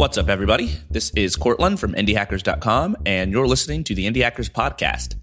What's up, everybody? This is Courtland from IndieHackers.com, and you're listening to the Indie Hackers Podcast.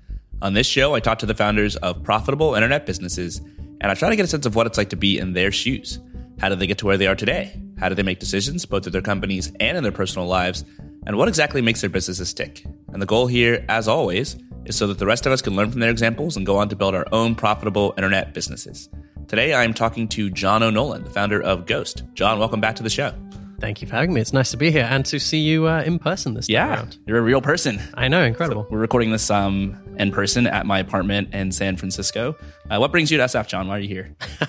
On this show, I talk to the founders of profitable internet businesses, and I try to get a sense of what it's like to be in their shoes. How did they get to where they are today? How do they make decisions, both in their companies and in their personal lives? And what exactly makes their businesses tick? And the goal here, as always, is so that the rest of us can learn from their examples and go on to build our own profitable internet businesses. Today, I am talking to John O'Nolan, the founder of Ghost. John, welcome back to the show. Thank you for having me. It's nice to be here and to see you uh, in person this yeah, around. You're a real person. I know, incredible. So we're recording this um, in person at my apartment in San Francisco. Uh, what brings you to SF, John? Why are you here?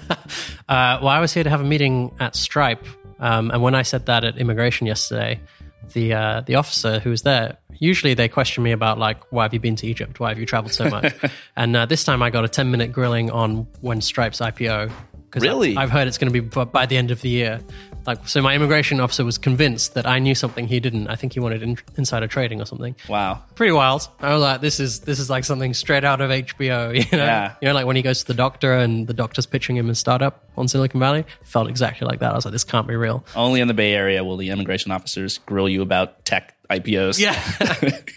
uh, well, I was here to have a meeting at Stripe. Um, and when I said that at immigration yesterday, the uh, the officer who was there, usually they question me about like, why have you been to Egypt? Why have you traveled so much? and uh, this time I got a 10 minute grilling on when Stripe's IPO. Really? I've, I've heard it's going to be by the end of the year. Like, so my immigration officer was convinced that I knew something he didn't. I think he wanted in, insider trading or something. Wow, pretty wild. I was like, this is this is like something straight out of HBO. You know, Yeah. you know, like when he goes to the doctor and the doctor's pitching him a startup on Silicon Valley. Felt exactly like that. I was like, this can't be real. only in the Bay Area will the immigration officers grill you about tech IPOs. Yeah,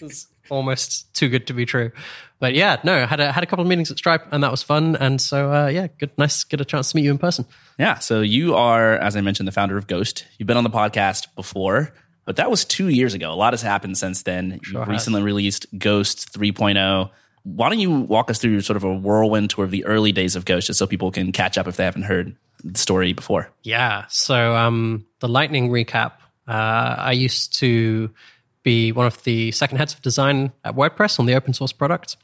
it's almost too good to be true. But yeah, no, had a had a couple of meetings at Stripe and that was fun. And so uh, yeah, good, nice, get a chance to meet you in person. Yeah. So you are, as I mentioned, the founder of Ghost. You've been on the podcast before, but that was two years ago. A lot has happened since then. Sure you recently released Ghost 3.0. Why don't you walk us through sort of a whirlwind tour of the early days of Ghost, just so people can catch up if they haven't heard the story before? Yeah. So um, the lightning recap. Uh, I used to be one of the second heads of design at WordPress on the open source product.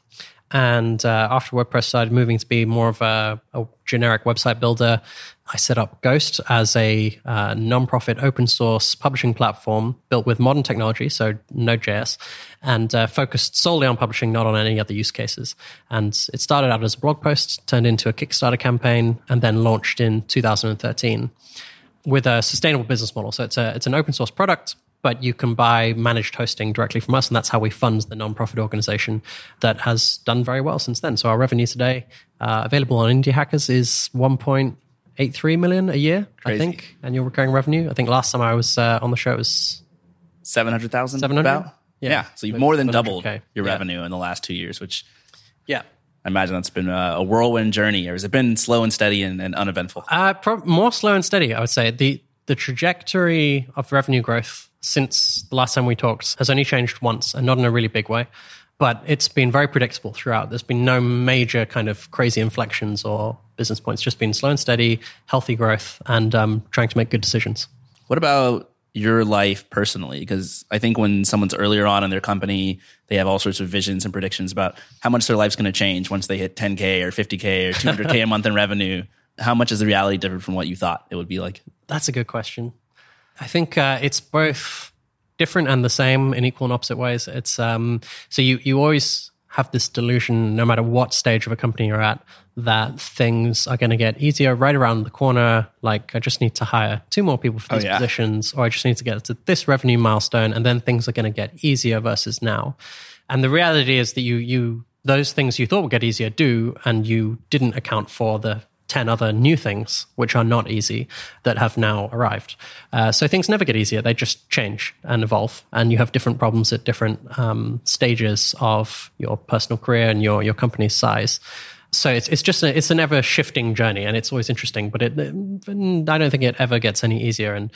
And uh, after WordPress started moving to be more of a, a generic website builder, I set up Ghost as a uh, non-profit open source publishing platform built with modern technology, so Node.js, and uh, focused solely on publishing, not on any other use cases. And it started out as a blog post, turned into a Kickstarter campaign, and then launched in 2013 with a sustainable business model. So it's a it's an open source product, but you can buy managed hosting directly from us, and that's how we fund the nonprofit organization that has done very well since then. So our revenue today, uh, available on Indie Hackers, is 1.83 million a year, Crazy. I think, annual recurring revenue. I think last time I was uh, on the show it was 700,000? 700? About? Yeah. So you've more than doubled your Yeah. revenue in the last two years, which yeah. I imagine that's been a, a whirlwind journey, or has it been slow and steady and, and uneventful? Uh, pro- more slow and steady, I would say. The the trajectory of revenue growth since the last time we talked has only changed once, and not in a really big way. But it's been very predictable throughout. There's been no major kind of crazy inflections or business points. Just been slow and steady, healthy growth, and um, trying to make good decisions. What about your life personally? Because I think when someone's earlier on in their company, they have all sorts of visions and predictions about how much their life's going to change once they hit 10K or 50K or 200K a month in revenue. How much is the reality different from what you thought it would be like? That's a good question. I think uh, it's both different and the same in equal and opposite ways. It's um, so you you always have this delusion, no matter what stage of a company you're at, that things are going to get easier right around the corner. Like I just need to hire two more people for these yeah. positions, or I just need to get to this revenue milestone, and then things are going to get easier versus now. And the reality is that you you those things you thought would get easier do, and you didn't account for the 10 other new things which are not easy that have now arrived. Uh, so things never get easier, they just change and evolve. And you have different problems at different um, stages of your personal career and your, your company's size. So it's it's just a, it's an ever shifting journey, and it's always interesting. But it, I don't think it ever gets any easier. And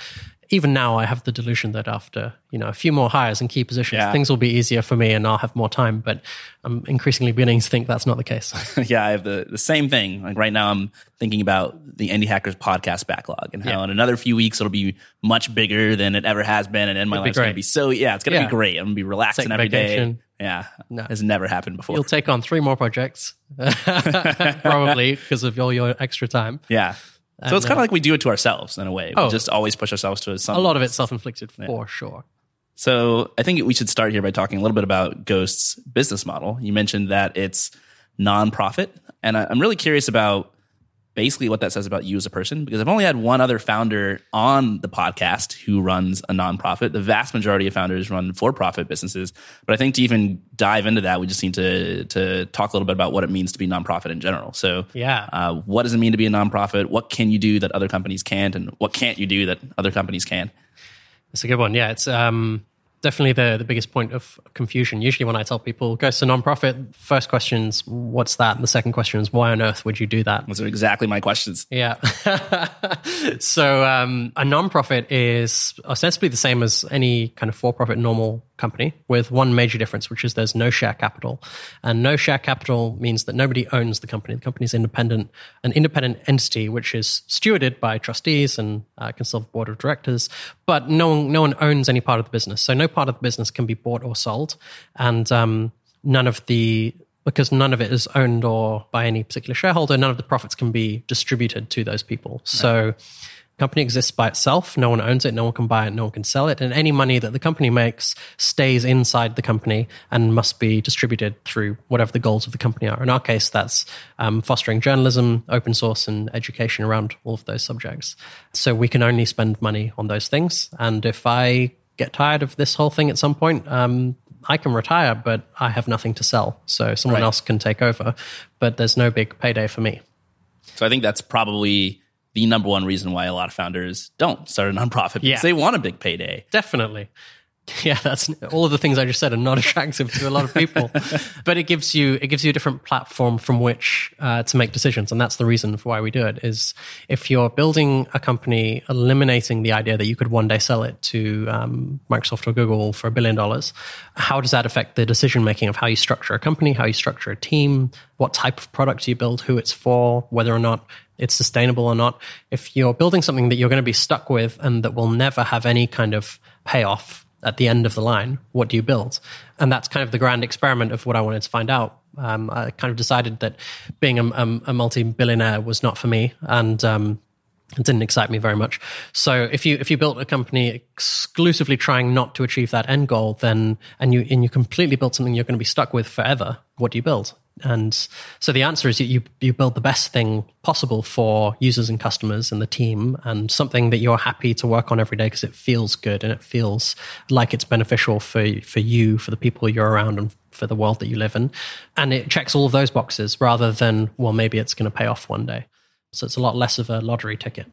even now, I have the delusion that after you know a few more hires and key positions, Yeah. things will be easier for me, and I'll have more time. But I'm increasingly beginning to think that's not the case. yeah, I have the, the same thing. Like right now, I'm thinking about the Indie Hackers podcast backlog and how Yeah. in another few weeks it'll be much bigger than it ever has been, and then my life's going to be so yeah, it's going to Yeah. be great. I'm going to be relaxing Take every day. vacation. Yeah, No. has never happened before. You'll take on three more projects, probably because of all your extra time. yeah, so it's And, kind of uh, like we do it to ourselves in a way. We Oh. just always push ourselves to some. A lot of it's self-inflicted for sure. So I think we should start here by talking a little bit about Ghost's business model. You mentioned that it's nonprofit, and I'm really curious about basically what that says about you as a person because I've only had one other founder on the podcast who runs a nonprofit. The vast majority of founders run for-profit businesses, but I think to even dive into that, we just need to to talk a little bit about what it means to be nonprofit in general. So, Yeah. uh, what does it mean to be a nonprofit? What can you do that other companies can't, and what can't you do that other companies can? It's a good one. Yeah, it's um, definitely the, the biggest point of confusion. Usually, when I tell people go to nonprofit, first question is what's that, and the second question is why on earth would you do that? Those are exactly my questions. Yeah. so um, a nonprofit is ostensibly the same as any kind of for-profit normal company, with one major difference, which is there's no share capital, and no share capital means that nobody owns the company. The company is independent, an independent entity which is stewarded by trustees and uh, consultative board of directors, but no one, no one owns any part of the business. So no part of the business can be bought or sold, and um, none of the because none of it is owned or by any particular shareholder, none of the profits can be distributed to those people. So company exists by itself. No one owns it. No one can buy it. No one can sell it. And any money that the company makes stays inside the company and must be distributed through whatever the goals of the company are. In our case, that's um, fostering journalism, open source, and education around all of those subjects. So we can only spend money on those things. And if I get tired of this whole thing at some point, um, I can retire, but I have nothing to sell. So someone right. else can take over, but there's no big payday for me. So I think that's probably the number one reason why a lot of founders don't start a nonprofit because yeah. they want a big payday. Definitely. Yeah, that's all of the things I just said are not attractive to a lot of people, but it gives you it gives you a different platform from which uh, to make decisions, and that's the reason for why we do it. Is if you're building a company, eliminating the idea that you could one day sell it to um, Microsoft or Google for a billion dollars, how does that affect the decision making of how you structure a company, how you structure a team, what type of product you build, who it's for, whether or not it's sustainable or not? If you're building something that you're going to be stuck with and that will never have any kind of payoff at the end of the line, what do you build? And that's kind of the grand experiment of what I wanted to find out. Um, I kind of decided that being a, a, a multi-billionaire was not for me, and um, it didn't excite me very much. So if you if you built a company exclusively trying not to achieve that end goal, then and you and you completely built something you're going to be stuck with forever, what do you build? And so the answer is you you build the best thing possible for users and customers and the team, and something that you're happy to work on every day because it feels good and it feels like it's beneficial for for you, for the people you're around, and for the world that you live in. And it checks all of those boxes rather than well maybe it's going to pay off one day. So it's a lot less of a lottery ticket.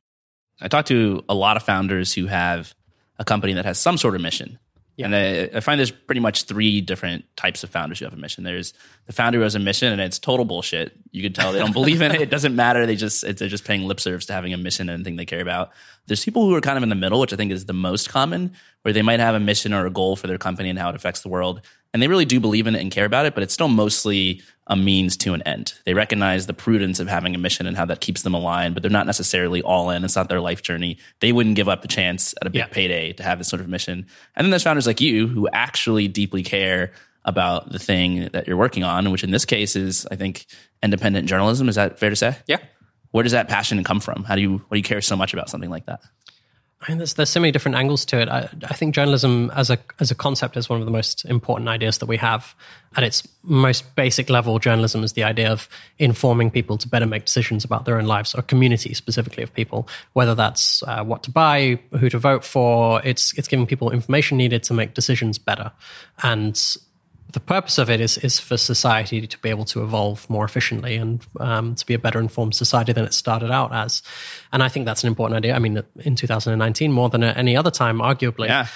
I talk to a lot of founders who have a company that has some sort of mission. Yeah. And I, I, find there's pretty much three different types of founders who have a mission. There's the founder who has a mission, and it's total bullshit. You can tell they don't believe in it. It doesn't matter. They just they're just paying lip service to having a mission and anything they care about. There's people who are kind of in the middle, which I think is the most common, where they might have a mission or a goal for their company and how it affects the world, and they really do believe in it and care about it. But it's still mostly a means to an end. They recognize the prudence of having a mission and how that keeps them aligned, but they're not necessarily all in. It's not their life journey. They wouldn't give up the chance at a big yeah. payday to have this sort of mission. And then there's founders like you who actually deeply care about the thing that you're working on, which in this case is, I think, independent journalism. Is that fair to say? Yeah. Where does that passion come from? How do you, why do you care so much about something like that? I mean, there's there's so many different angles to it. I, I, think journalism as a as a concept is one of the most important ideas that we have. At its most basic level, journalism is the idea of informing people to better make decisions about their own lives, or community specifically of people. Whether that's uh, what to buy, who to vote for, it's it's giving people information needed to make decisions better. And the purpose of it is is for society to be able to evolve more efficiently and um, to be a better informed society than it started out as. And I think that's an important idea. I mean, in 2019, more than at any other time, arguably. Yeah.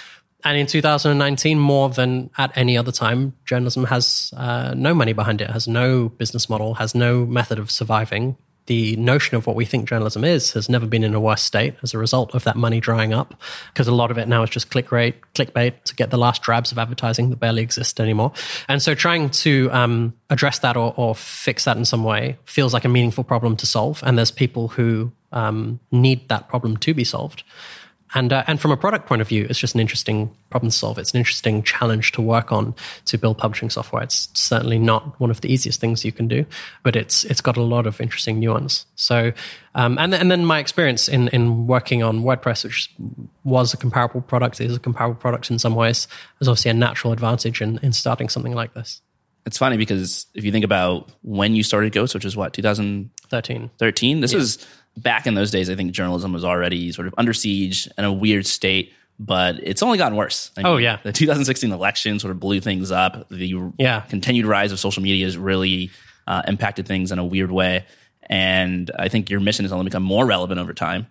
And in 2019, more than at any other time, journalism has uh, no money behind it, has no business model, has no method of surviving the notion of what we think journalism is has never been in a worse state as a result of that money drying up because a lot of it now is just click rate clickbait to get the last drabs of advertising that barely exist anymore. And so trying to um, address that or, or, fix that in some way feels like a meaningful problem to solve. And there's people who um, need that problem to be solved and, uh, and from a product point of view, it's just an interesting problem to solve. It's an interesting challenge to work on to build publishing software. It's certainly not one of the easiest things you can do, but it's it's got a lot of interesting nuance. So, um, and and then my experience in in working on WordPress, which was a comparable product, is a comparable product in some ways, is obviously a natural advantage in in starting something like this. It's funny because if you think about when you started Ghost, which is what 2013, 13, this yeah. was back in those days, I think journalism was already sort of under siege in a weird state, but it's only gotten worse. I oh, mean, oh yeah, the 2016 election sort of blew things up. The yeah. continued rise of social media has really uh, impacted things in a weird way, and I think your mission has only become more relevant over time.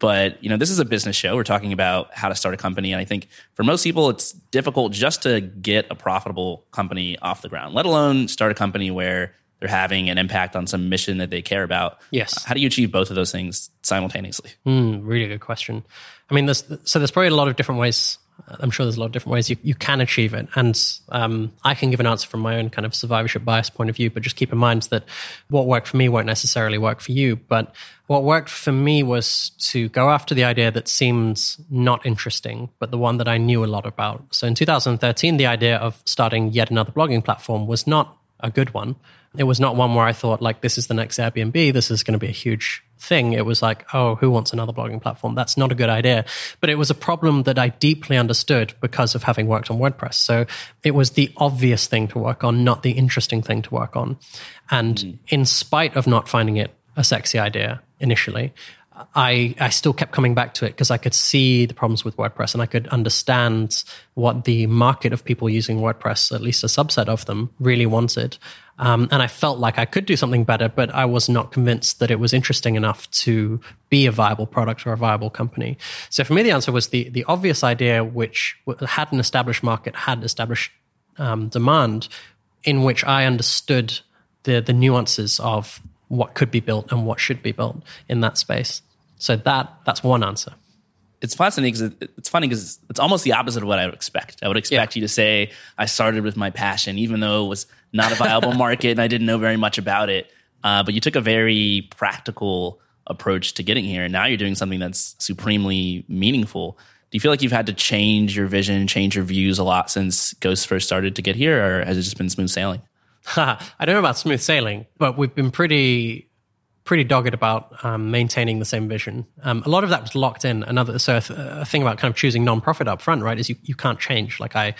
But you know, this is a business show. We're talking about how to start a company, and I think for most people, it's difficult just to get a profitable company off the ground, let alone start a company where they're having an impact on some mission that they care about. Yes. How do you achieve both of those things simultaneously? Mm, really good question. I mean, there's, so there's probably a lot of different ways. I'm sure there's a lot of different ways you, you can achieve it. And um, I can give an answer from my own kind of survivorship bias point of view, but just keep in mind that what worked for me won't necessarily work for you. But what worked for me was to go after the idea that seems not interesting, but the one that I knew a lot about. So in 2013, the idea of starting yet another blogging platform was not a good one. It was not one where I thought, like, this is the next Airbnb, this is going to be a huge thing. It was like, oh, who wants another blogging platform? That's not a good idea. But it was a problem that I deeply understood because of having worked on WordPress. So it was the obvious thing to work on, not the interesting thing to work on. And mm. in spite of not finding it a sexy idea initially, I, I still kept coming back to it because I could see the problems with WordPress and I could understand what the market of people using WordPress, at least a subset of them, really wanted. Um, and I felt like I could do something better, but I was not convinced that it was interesting enough to be a viable product or a viable company. So for me, the answer was the, the obvious idea, which had an established market, had established um, demand, in which I understood the, the nuances of what could be built and what should be built in that space. So that that's one answer it's fascinating because it's funny because it's almost the opposite of what I would expect. I would expect yeah. you to say I started with my passion, even though it was not a viable market and I didn't know very much about it. Uh, but you took a very practical approach to getting here, and now you're doing something that's supremely meaningful. Do you feel like you've had to change your vision, change your views a lot since Ghost first started to get here, or has it just been smooth sailing? I don't know about smooth sailing, but we've been pretty pretty dogged about um, maintaining the same vision. Um, a lot of that was locked in. Another so a, th- a, thing about kind of choosing non-profit up front, right, is you, you can't change. Like I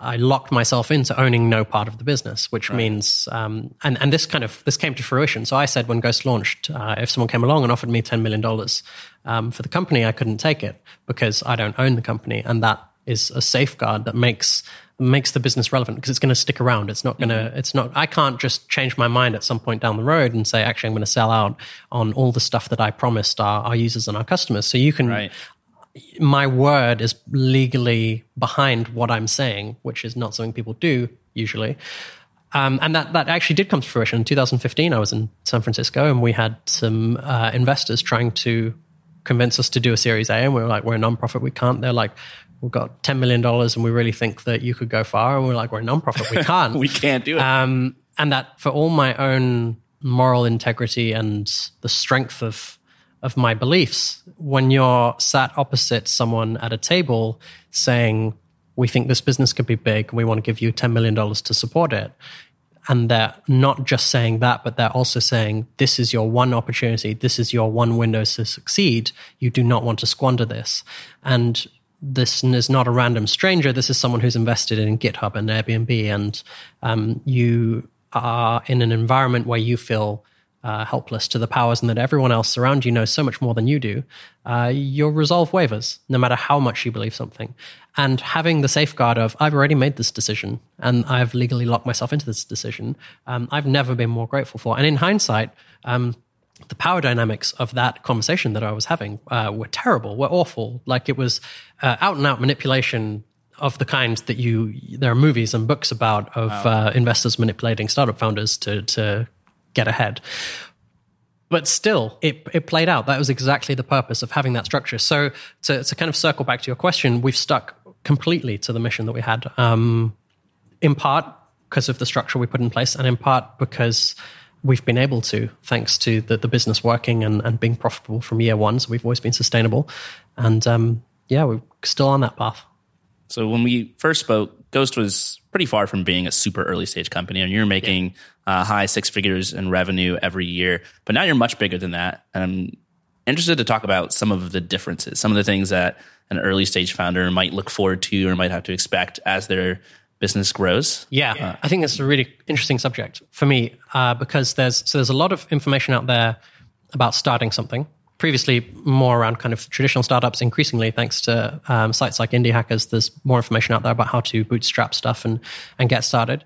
I locked myself into owning no part of the business, which right. means um, and and this kind of this came to fruition. So I said when Ghost launched, uh, if someone came along and offered me ten million dollars um, for the company, I couldn't take it because I don't own the company, and that is a safeguard that makes makes the business relevant because it's going to stick around. It's not going to, mm-hmm. it's not, I can't just change my mind at some point down the road and say, actually, I'm going to sell out on all the stuff that I promised our, our users and our customers. So you can, right. my word is legally behind what I'm saying, which is not something people do usually. Um, and that, that actually did come to fruition. In 2015, I was in San Francisco and we had some uh, investors trying to convince us to do a Series A. And we were like, we're a nonprofit, we can't. They're like, we've got $10 million and we really think that you could go far. And we're like, we're a nonprofit. We can't. we can't do it. Um, and that for all my own moral integrity and the strength of, of my beliefs, when you're sat opposite someone at a table saying, we think this business could be big and we want to give you $10 million to support it. And they're not just saying that, but they're also saying, this is your one opportunity. This is your one window to succeed. You do not want to squander this. And this is not a random stranger. This is someone who's invested in GitHub and Airbnb, and um, you are in an environment where you feel uh, helpless to the powers and that everyone else around you knows so much more than you do. Uh, your resolve wavers, no matter how much you believe something. And having the safeguard of, I've already made this decision and I've legally locked myself into this decision, um, I've never been more grateful for. And in hindsight, um, the power dynamics of that conversation that I was having uh, were terrible, were awful. Like it was uh, out and out manipulation of the kind that you there are movies and books about of wow. uh, investors manipulating startup founders to to get ahead. But still, it, it played out. That was exactly the purpose of having that structure. So to, to kind of circle back to your question, we've stuck completely to the mission that we had, um, in part because of the structure we put in place, and in part because we've been able to, thanks to the, the business working and, and being profitable from year one. So we've always been sustainable. And um, yeah, we're still on that path. So when we first spoke, Ghost was pretty far from being a super early stage company, and you're making yeah. uh, high six figures in revenue every year. But now you're much bigger than that, and I'm interested to talk about some of the differences, some of the things that an early stage founder might look forward to or might have to expect as their business grows. Yeah, uh, I think that's a really interesting subject for me uh, because there's so there's a lot of information out there about starting something. Previously, more around kind of traditional startups. Increasingly, thanks to um, sites like Indie Hackers, there's more information out there about how to bootstrap stuff and and get started.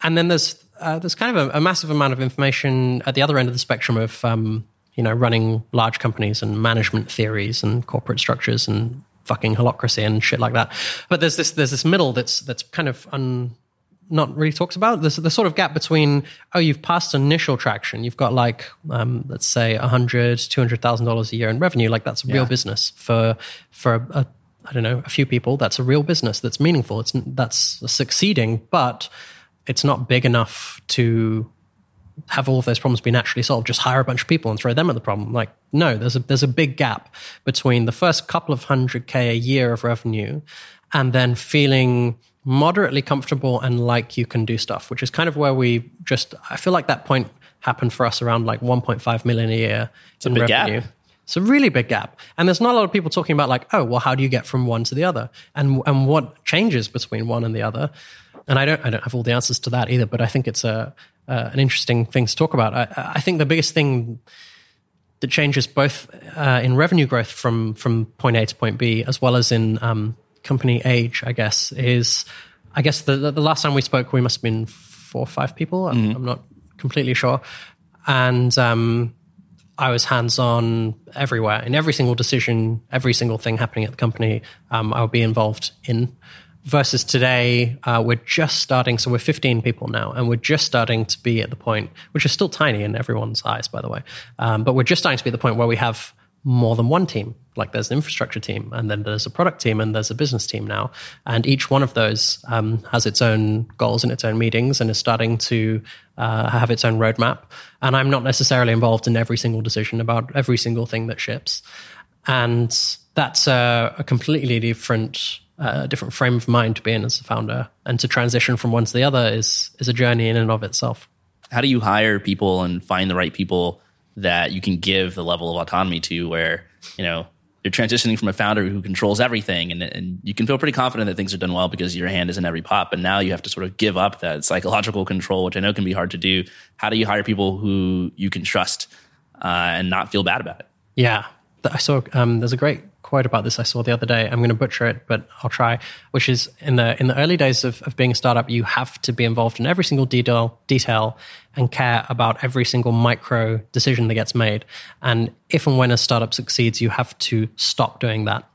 And then there's uh, there's kind of a, a, massive amount of information at the other end of the spectrum of um, you know, running large companies and management theories and corporate structures and fucking holacracy and shit like that. But there's this there's this middle that's that's kind of un, not really talks about. There's the sort of gap between oh you've passed initial traction, you've got like um, let's say a hundred, two hundred thousand dollars a year in revenue, like that's a real business for for a, a I don't know a few people. That's a real business that's meaningful. It's that's succeeding, but it's not big enough to have all of those problems be naturally solved. Just hire a bunch of people and throw them at the problem. Like, no, there's a there's a big gap between the first couple of hundred k a year of revenue, and then feeling moderately comfortable and like you can do stuff, which is kind of where we just. I feel like that point happened for us around like 1.5 million a year it's in big gap. revenue. It's a really big gap, and there's not a lot of people talking about like, oh, well, how do you get from one to the other, and and what changes between one and the other. And I don't I don't have all the answers to that either, but I think it's a uh, an interesting thing to talk about. I, I think the biggest thing that changes both uh, in revenue growth from from point A to point B, as well as in um, company age, I guess, is I guess the the last time we spoke, we must have been four or five people. I'm, I'm not completely sure, and um, I was hands on everywhere in every single decision, every single thing happening at the company. Um, I would be involved in. Versus today, uh, we're just starting. So we're 15 people now, and we're just starting to be at the point, which is still tiny in everyone's eyes, by the way. Um, but we're just starting to be at the point where we have more than one team. Like there's an infrastructure team, and then there's a product team, and there's a business team now. And each one of those um, has its own goals and its own meetings, and is starting to uh, have its own roadmap. And I'm not necessarily involved in every single decision about every single thing that ships. And that's a, a completely different. Uh, different frame of mind to be in as a founder, and to transition from one to the other is is a journey in and of itself. How do you hire people and find the right people that you can give the level of autonomy to where, you know, you're transitioning from a founder who controls everything and, and you can feel pretty confident that things are done well because your hand is in every pot. But now you have to sort of give up that psychological control, which I know can be hard to do. How do you hire people who you can trust uh, and not feel bad about it? Yeah, I saw. Um, there's a great quote about this I saw the other day. I'm going to butcher it, but I'll try. Which is in the in the early days of, of being a startup, you have to be involved in every single detail detail and care about every single micro decision that gets made. And if and when a startup succeeds, you have to stop doing that.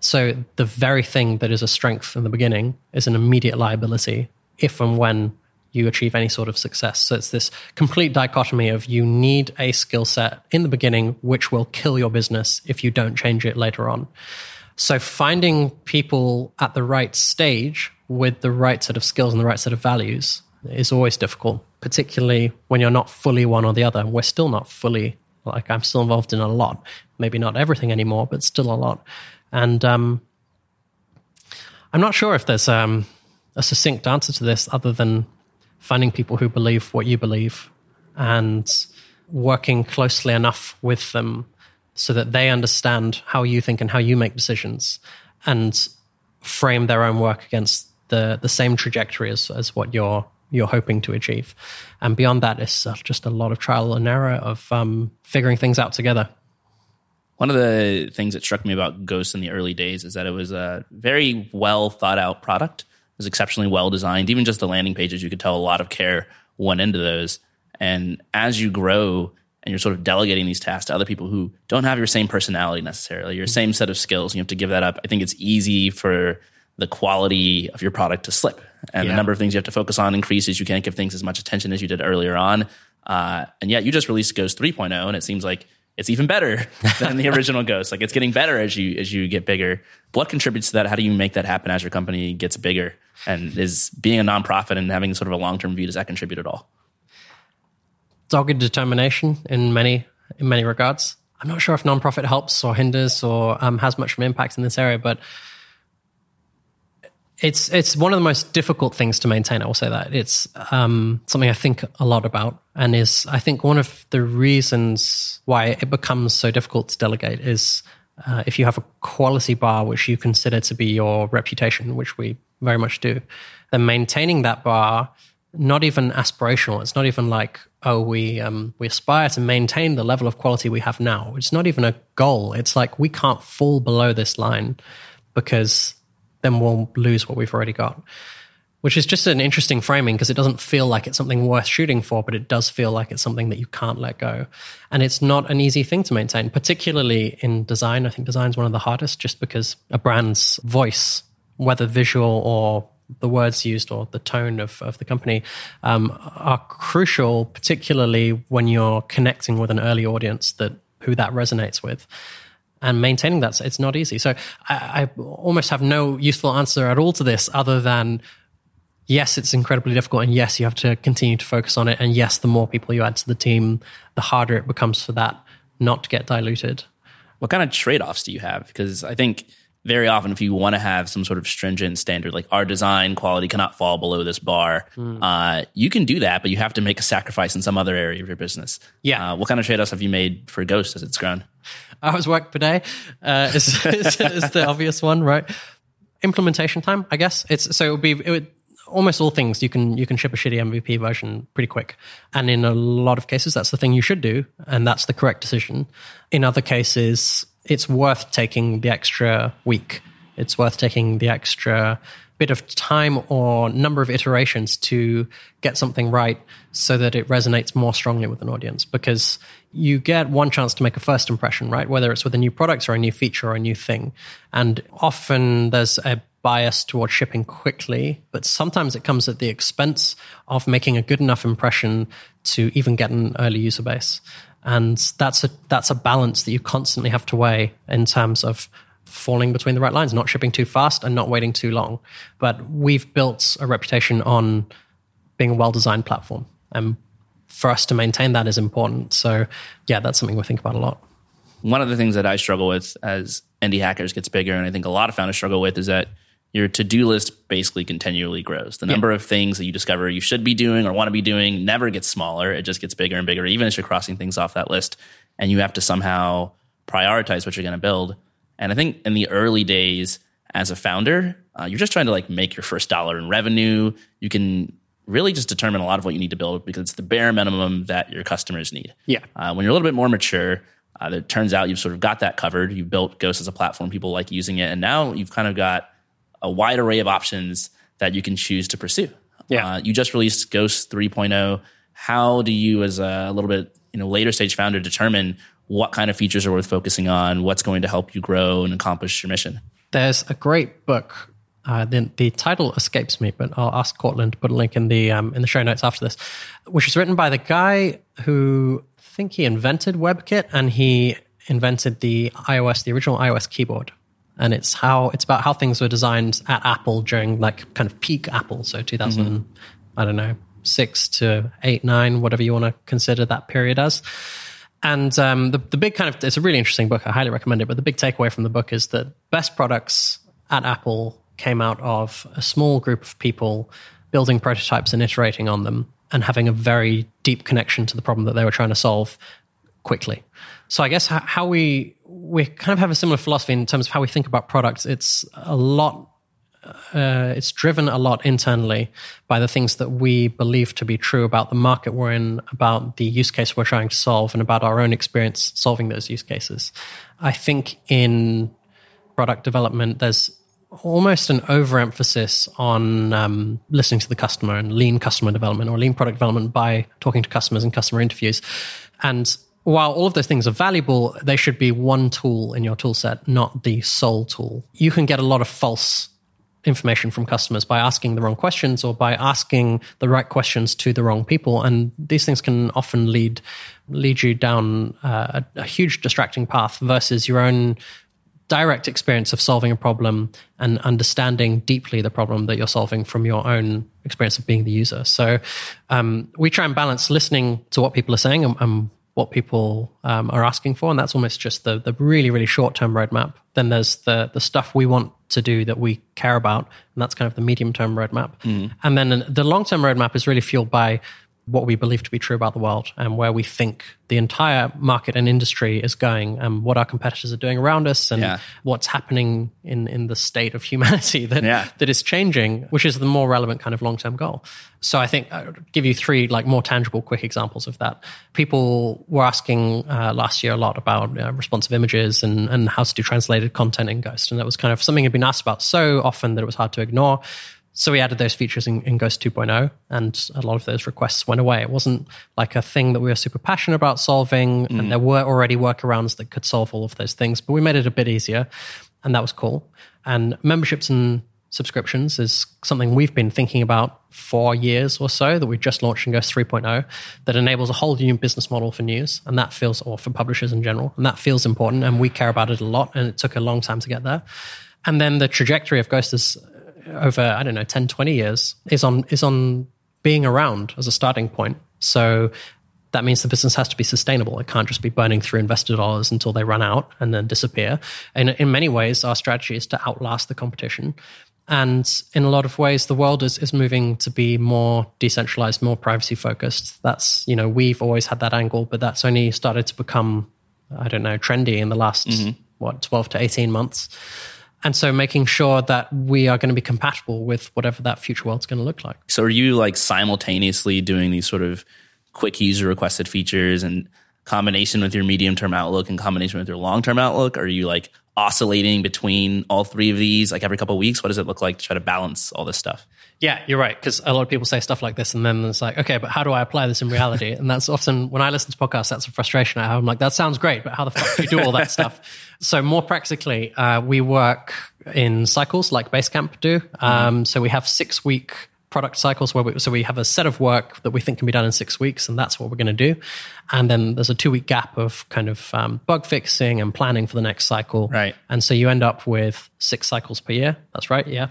So the very thing that is a strength in the beginning is an immediate liability if and when you achieve any sort of success. So it's this complete dichotomy of you need a skill set in the beginning which will kill your business if you don't change it later on. So finding people at the right stage with the right set of skills and the right set of values is always difficult, particularly when you're not fully one or the other. We're still not fully like I'm still involved in a lot, maybe not everything anymore, but still a lot. And um, I'm not sure if there's um, a succinct answer to this other than finding people who believe what you believe and working closely enough with them so that they understand how you think and how you make decisions and frame their own work against the, the same trajectory as, as what you're you're hoping to achieve. And beyond that, it's uh, just a lot of trial and error of um, figuring things out together. One of the things that struck me about Ghost in the early days is that it was a very well thought out product. Was exceptionally well designed. Even just the landing pages, you could tell a lot of care went into those. And as you grow and you're sort of delegating these tasks to other people who don't have your same personality necessarily, your same set of skills, you have to give that up. I think it's easy for the quality of your product to slip and the number of things you have to focus on increases. You can't give things as much attention as you did earlier on. Uh, and yet you just released Ghost 3.0 and it seems like it's even better than the original Ghost. Like it's getting better as you as you get bigger. What contributes to that? How do you make that happen as your company gets bigger? And is being a nonprofit and having sort of a long term view does that contribute at all? dogged determination in many in many regards. I'm not sure if nonprofit helps or hinders or um, has much of an impact in this area, but it's it's one of the most difficult things to maintain. I will say that it's um, something I think a lot about, and is I think one of the reasons why it becomes so difficult to delegate is uh, if you have a quality bar which you consider to be your reputation, which we very much do, then maintaining that bar not even aspirational. It's not even like, oh, we um, we aspire to maintain the level of quality we have now. It's not even a goal. It's like we can't fall below this line because then we'll lose what we've already got. which is just an interesting framing because it doesn't feel like it's something worth shooting for, but it does feel like it's something that you can't let go. And it's not an easy thing to maintain, particularly in design. I think design is one of the hardest just because a brand's voice, whether visual or the words used or the tone of, of the company um, are crucial, particularly when you're connecting with an early audience that who that resonates with and maintaining that it's not easy so I, I, almost have no useful answer at all to this other than yes, it's incredibly difficult, and yes, you have to continue to focus on it, and yes, the more people you add to the team, the harder it becomes for that not to get diluted. What kind of trade offs do you have? Because I think very often, if you want to have some sort of stringent standard, like our design quality cannot fall below this bar, mm. uh, you can do that, but you have to make a sacrifice in some other area of your business. Yeah. Uh, what kind of trade offs have you made for Ghost as it's grown? Hours work per day uh, is, is, is, the obvious one, right? Implementation time, I guess. It's so it would be it would almost all things you can you can ship a shitty MVP version pretty quick. And in a lot of cases that's the thing you should do and that's the correct decision. In other cases it's worth taking the extra week. It's worth taking the extra bit of time or number of iterations to get something right so that it resonates more strongly with an audience because you get one chance to make a first impression, right? Whether it's with a new product or a new feature or a new thing. And often there's a bias towards shipping quickly, but sometimes it comes at the expense of making a good enough impression to even get an early user base. And that's a that's a balance that you constantly have to weigh in terms of falling between the right lines, not shipping too fast and not waiting too long. But we've built a reputation on being a well-designed platform. And for us to maintain that is important. So yeah, that's something we think about a lot. One of the things that I struggle with as Indie Hackers gets bigger, and I think a lot of founders struggle with, is that your to-do list basically continually grows. The number yeah. of things that you discover you should be doing or want to be doing never gets smaller. It just gets bigger and bigger, even as you're crossing things off that list. And you have to somehow prioritize what you're going to build. And I think in the early days as a founder, uh, you're just trying to like make your first dollar in revenue. You can really just determine a lot of what you need to build because it's the bare minimum that your customers need. Yeah. Uh, when you're a little bit more mature, uh, it turns out you've sort of got that covered. You've built Ghost as a platform, people like using it, and now you've kind of got a wide array of options that you can choose to pursue. Yeah. Uh, you just released Ghost 3.0. How do you, as a little bit you know later stage founder, determine what kind of features are worth focusing on? What's going to help you grow and accomplish your mission? There's a great book. Uh, the, the title escapes me, but I'll ask Courtland to put a link in the um, in the show notes after this, which is written by the guy who I think he invented WebKit and he invented the iOS, the original iOS keyboard and it's how it's about how things were designed at Apple during like kind of peak Apple, so 2000, mm-hmm. I don't know, six to eight, nine, whatever you want to consider that period as. And um, the the big kind of it's a really interesting book. I highly recommend it. But the big takeaway from the book is that best products at Apple came out of a small group of people building prototypes and iterating on them and having a very deep connection to the problem that they were trying to solve quickly. So I guess how we we kind of have a similar philosophy in terms of how we think about products. It's a lot. Uh, it's driven a lot internally by the things that we believe to be true about the market we're in, about the use case we're trying to solve, and about our own experience solving those use cases. I think in product development, there's almost an overemphasis on um, listening to the customer and lean customer development or lean product development by talking to customers and customer interviews. And while all of those things are valuable, they should be one tool in your tool set, not the sole tool. You can get a lot of false information from customers by asking the wrong questions or by asking the right questions to the wrong people and these things can often lead lead you down uh, a, a huge distracting path versus your own direct experience of solving a problem and understanding deeply the problem that you're solving from your own experience of being the user. So um, we try and balance listening to what people are saying and, and what people um, are asking for, and that's almost just the the really really short term roadmap. Then there's the the stuff we want to do that we care about, and that's kind of the medium term roadmap. Mm. And then the long term roadmap is really fueled by what we believe to be true about the world and where we think the entire market and industry is going and what our competitors are doing around us and yeah. what's happening in, in the state of humanity that, yeah. that is changing, which is the more relevant kind of long-term goal. So I think I'll give you three like more tangible, quick examples of that. People were asking uh, last year a lot about uh, responsive images and, and how to do translated content in Ghost. And that was kind of something had been asked about so often that it was hard to ignore So we added those features in, in, Ghost 2.0, and a lot of those requests went away. It wasn't like a thing that we were super passionate about solving, mm. and there were already workarounds that could solve all of those things, but we made it a bit easier, and that was cool. And memberships and subscriptions is something we've been thinking about for years or so that we've just launched in Ghost 3.0 that enables a whole new business model for news, and that feels, or for publishers in general, and that feels important, and we care about it a lot, and it took a long time to get there. And then the trajectory of Ghost is over I don't know 10 20 years is on is on being around as a starting point. So that means the business has to be sustainable. It can't just be burning through investor dollars until they run out and then disappear. And in many ways, our strategy is to outlast the competition. And in a lot of ways, the world is, is moving to be more decentralized, more privacy focused. That's, you know, we've always had that angle, but that's only started to become, I don't know, trendy in the last, mm-hmm. what, 12 to 18 months. And so making sure that we are going to be compatible with whatever that future world's going to look like. So are you like simultaneously doing these sort of quick user requested features and combination with your medium term outlook and combination with your long term outlook? Are you like oscillating between all three of these like every couple of weeks? What does it look like to try to balance all this stuff? Yeah, you're right. Because a lot of people say stuff like this, and then it's like, okay, but how do I apply this in reality? and that's often when I listen to podcasts, that's a frustration I have. I'm like, that sounds great, but how the fuck do you do all that stuff? So more practically, uh, we work in cycles like Basecamp do. Um, mm-hmm. So we have six week product cycles where we, so we have a set of work that we think can be done in six weeks, and that's what we're going to do. And then there's a two week gap of kind of um, bug fixing and planning for the next cycle. Right. And so you end up with six cycles per year. That's right. Yeah.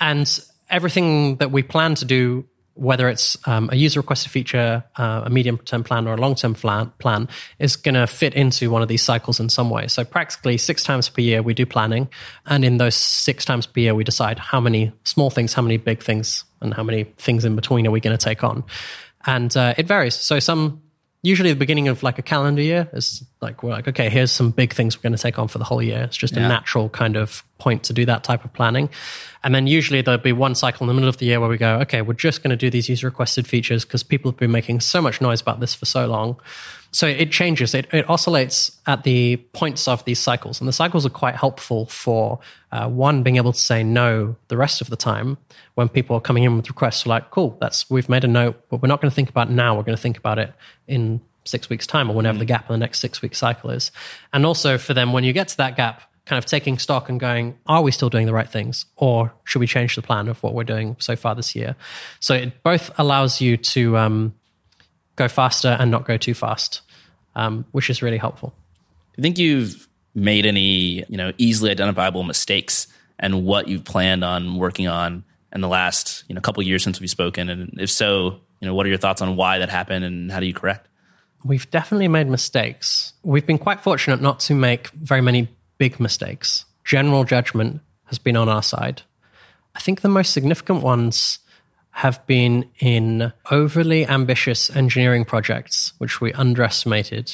And everything that we plan to do, whether it's um, a user requested feature, uh, a medium term plan, or a long term plan, plan, is going to fit into one of these cycles in some way. So, practically six times per year, we do planning. And in those six times per year, we decide how many small things, how many big things, and how many things in between are we going to take on. And uh, it varies. So, some usually the beginning of like a calendar year is like we're like okay here's some big things we're going to take on for the whole year it's just yeah. a natural kind of point to do that type of planning and then usually there'll be one cycle in the middle of the year where we go okay we're just going to do these user requested features because people have been making so much noise about this for so long so it changes. It, it oscillates at the points of these cycles. And the cycles are quite helpful for uh, one being able to say no the rest of the time when people are coming in with requests like cool that's we've made a note but we're not going to think about it now. We're going to think about it in six weeks time or whenever mm. the gap in the next six week cycle is. And also for them when you get to that gap kind of taking stock and going are we still doing the right things or should we change the plan of what we're doing so far this year? So it both allows you to um, go faster and not go too fast, um, which is really helpful. Do you think you've made any, you know, easily identifiable mistakes and what you've planned on working on in the last, you know, couple years since we've spoken? And if so, you know, what are your thoughts on why that happened and how do you correct? We've definitely made mistakes. We've been quite fortunate not to make very many big mistakes. General judgment has been on our side. I think the most significant ones have been in overly ambitious engineering projects, which we underestimated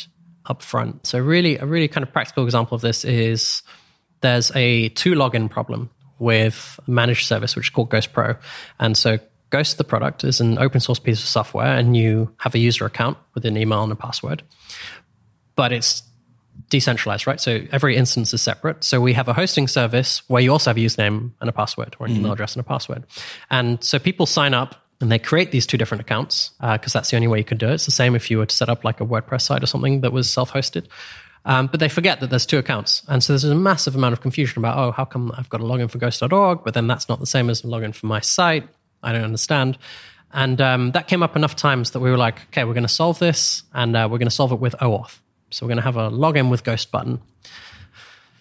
up front. So, really, a really kind of practical example of this is there's a two login problem with a managed service, which is called Ghost Pro. And so, Ghost, the product, is an open source piece of software, and you have a user account with an email and a password. But it's decentralized, right? So every instance is separate. So we have a hosting service where you also have a username and a password or an mm-hmm. email address and a password. And so people sign up and they create these two different accounts because uh, that's the only way you can do it. It's the same if you were to set up like a WordPress site or something that was self hosted. Um, but they forget that there's two accounts. And so there's a massive amount of confusion about, oh, how come I've got a login for ghost.org, but then that's not the same as a login for my site? I don't understand. And um, that came up enough times that we were like, okay, we're going to solve this and uh, we're going to solve it with OAuth. So we're going to have a login with Ghost button.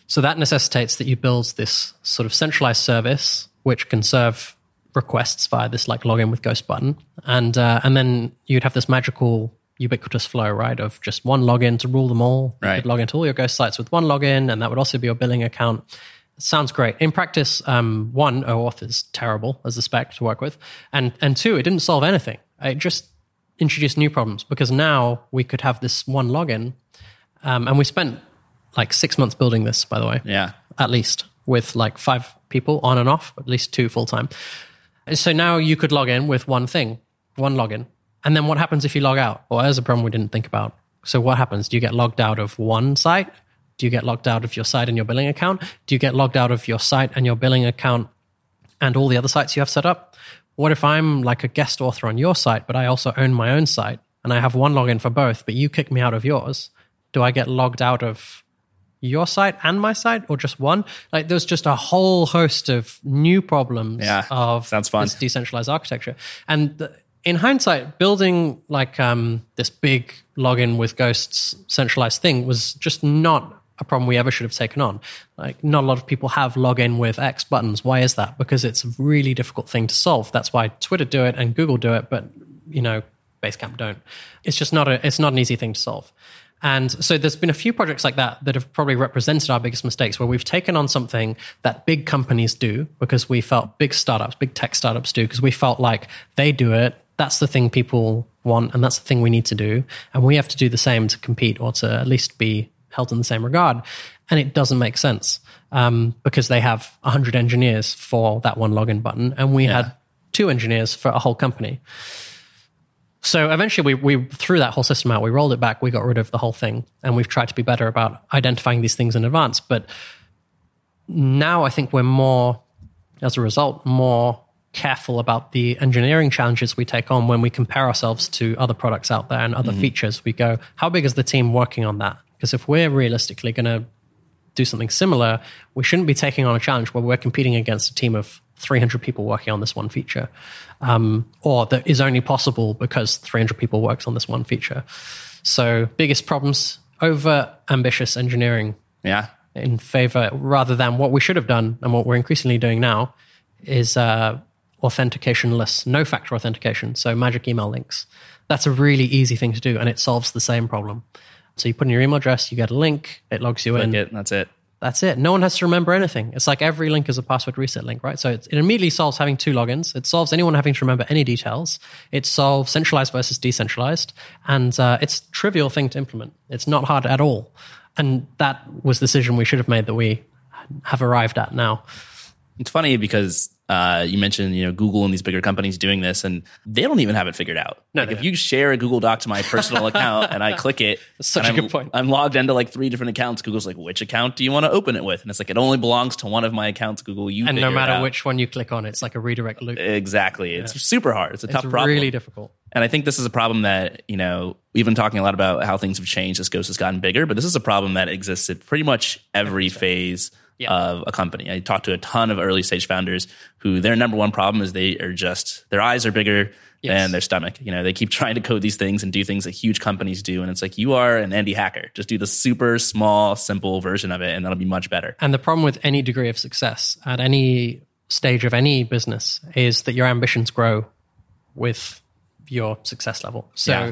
So that necessitates that you build this sort of centralized service which can serve requests via this like login with Ghost button, and uh, and then you'd have this magical ubiquitous flow, right, of just one login to rule them all. Right. You could log into all your Ghost sites with one login, and that would also be your billing account. Sounds great. In practice, um, one, OAuth is terrible as a spec to work with, and and two, it didn't solve anything. It just introduced new problems because now we could have this one login um, and we spent like six months building this, by the way. Yeah. At least with like five people on and off, at least two full time. So now you could log in with one thing, one login. And then what happens if you log out? Well, there's a problem we didn't think about. So what happens? Do you get logged out of one site? Do you get logged out of your site and your billing account? Do you get logged out of your site and your billing account and all the other sites you have set up. What if I'm like a guest author on your site, but I also own my own site and I have one login for both, but you kick me out of yours? Do I get logged out of your site and my site or just one? Like there's just a whole host of new problems Yeah, of sounds fun. this decentralized architecture. And the, in hindsight, building like um, this big login with ghosts centralized thing was just not a problem we ever should have taken on. Like, not a lot of people have login with X buttons. Why is that? Because it's a really difficult thing to solve. That's why Twitter do it and Google do it, but you know, Basecamp don't. It's just not a. It's not an easy thing to solve. And so there's been a few projects like that that have probably represented our biggest mistakes where we've taken on something that big companies do because we felt big startups, big tech startups do because we felt like they do it. That's the thing people want and that's the thing we need to do. And we have to do the same to compete or to at least be held in the same regard. And it doesn't make sense um, because they have 100 engineers for that one login button and we had two engineers for a whole company. So eventually we, we threw that whole system out. We rolled it back. We got rid of the whole thing. And we've tried to be better about identifying these things in advance. But now I think we're more, as a result, more careful about the engineering challenges we take on when we compare ourselves to other products out there and other mm-hmm. features. We go, how big is the team working on that? Because if we're realistically going to do something similar, we shouldn't be taking on a challenge where we're competing against a team of 300 people working on this one feature, um, or that is only possible because 300 people works on this one feature. So, biggest problems over ambitious engineering Yeah. in favor rather than what we should have done and what we're increasingly doing now is uh, authenticationless, no factor authentication. So magic email links. That's a really easy thing to do and it solves the same problem. So you put in your email address, you get a link, it logs you in. Click it. That's it. That's it. No one has to remember anything. It's like every link is a password reset link, right? So it, immediately solves having two logins. It solves anyone having to remember any details. It solves centralized versus decentralized. And uh, it's a trivial thing to implement. It's not hard at all. And that was the decision we should have made that we have arrived at now. It's funny because uh, you mentioned you know Google and these bigger companies doing this, and they don't even have it figured out. No, like if you share a Google Doc to my personal account and I click it, Such and a I'm, good point. I'm logged into like three different accounts. Google's like, which account do you want to open it with? And it's like it only belongs to one of my accounts. Google, you And no matter which one you click on, it's like a redirect loop. Exactly, it's super hard. It's a It's tough problem. really difficult. And I think this is a problem that, you know, we've been talking a lot about how things have changed as Ghost has gotten bigger, but this is a problem that exists at pretty much every phase Yeah. of a company. I talked to a ton of early stage founders who their number one problem is they are just, their eyes are bigger Yes. than their stomach. You know, they keep trying to code these things and do things that huge companies do. And it's like, you are an indie hacker. Just do the super small, simple version of it, and that'll be much better. And the problem with any degree of success at any stage of any business is that your ambitions grow with your success level. So, Yeah.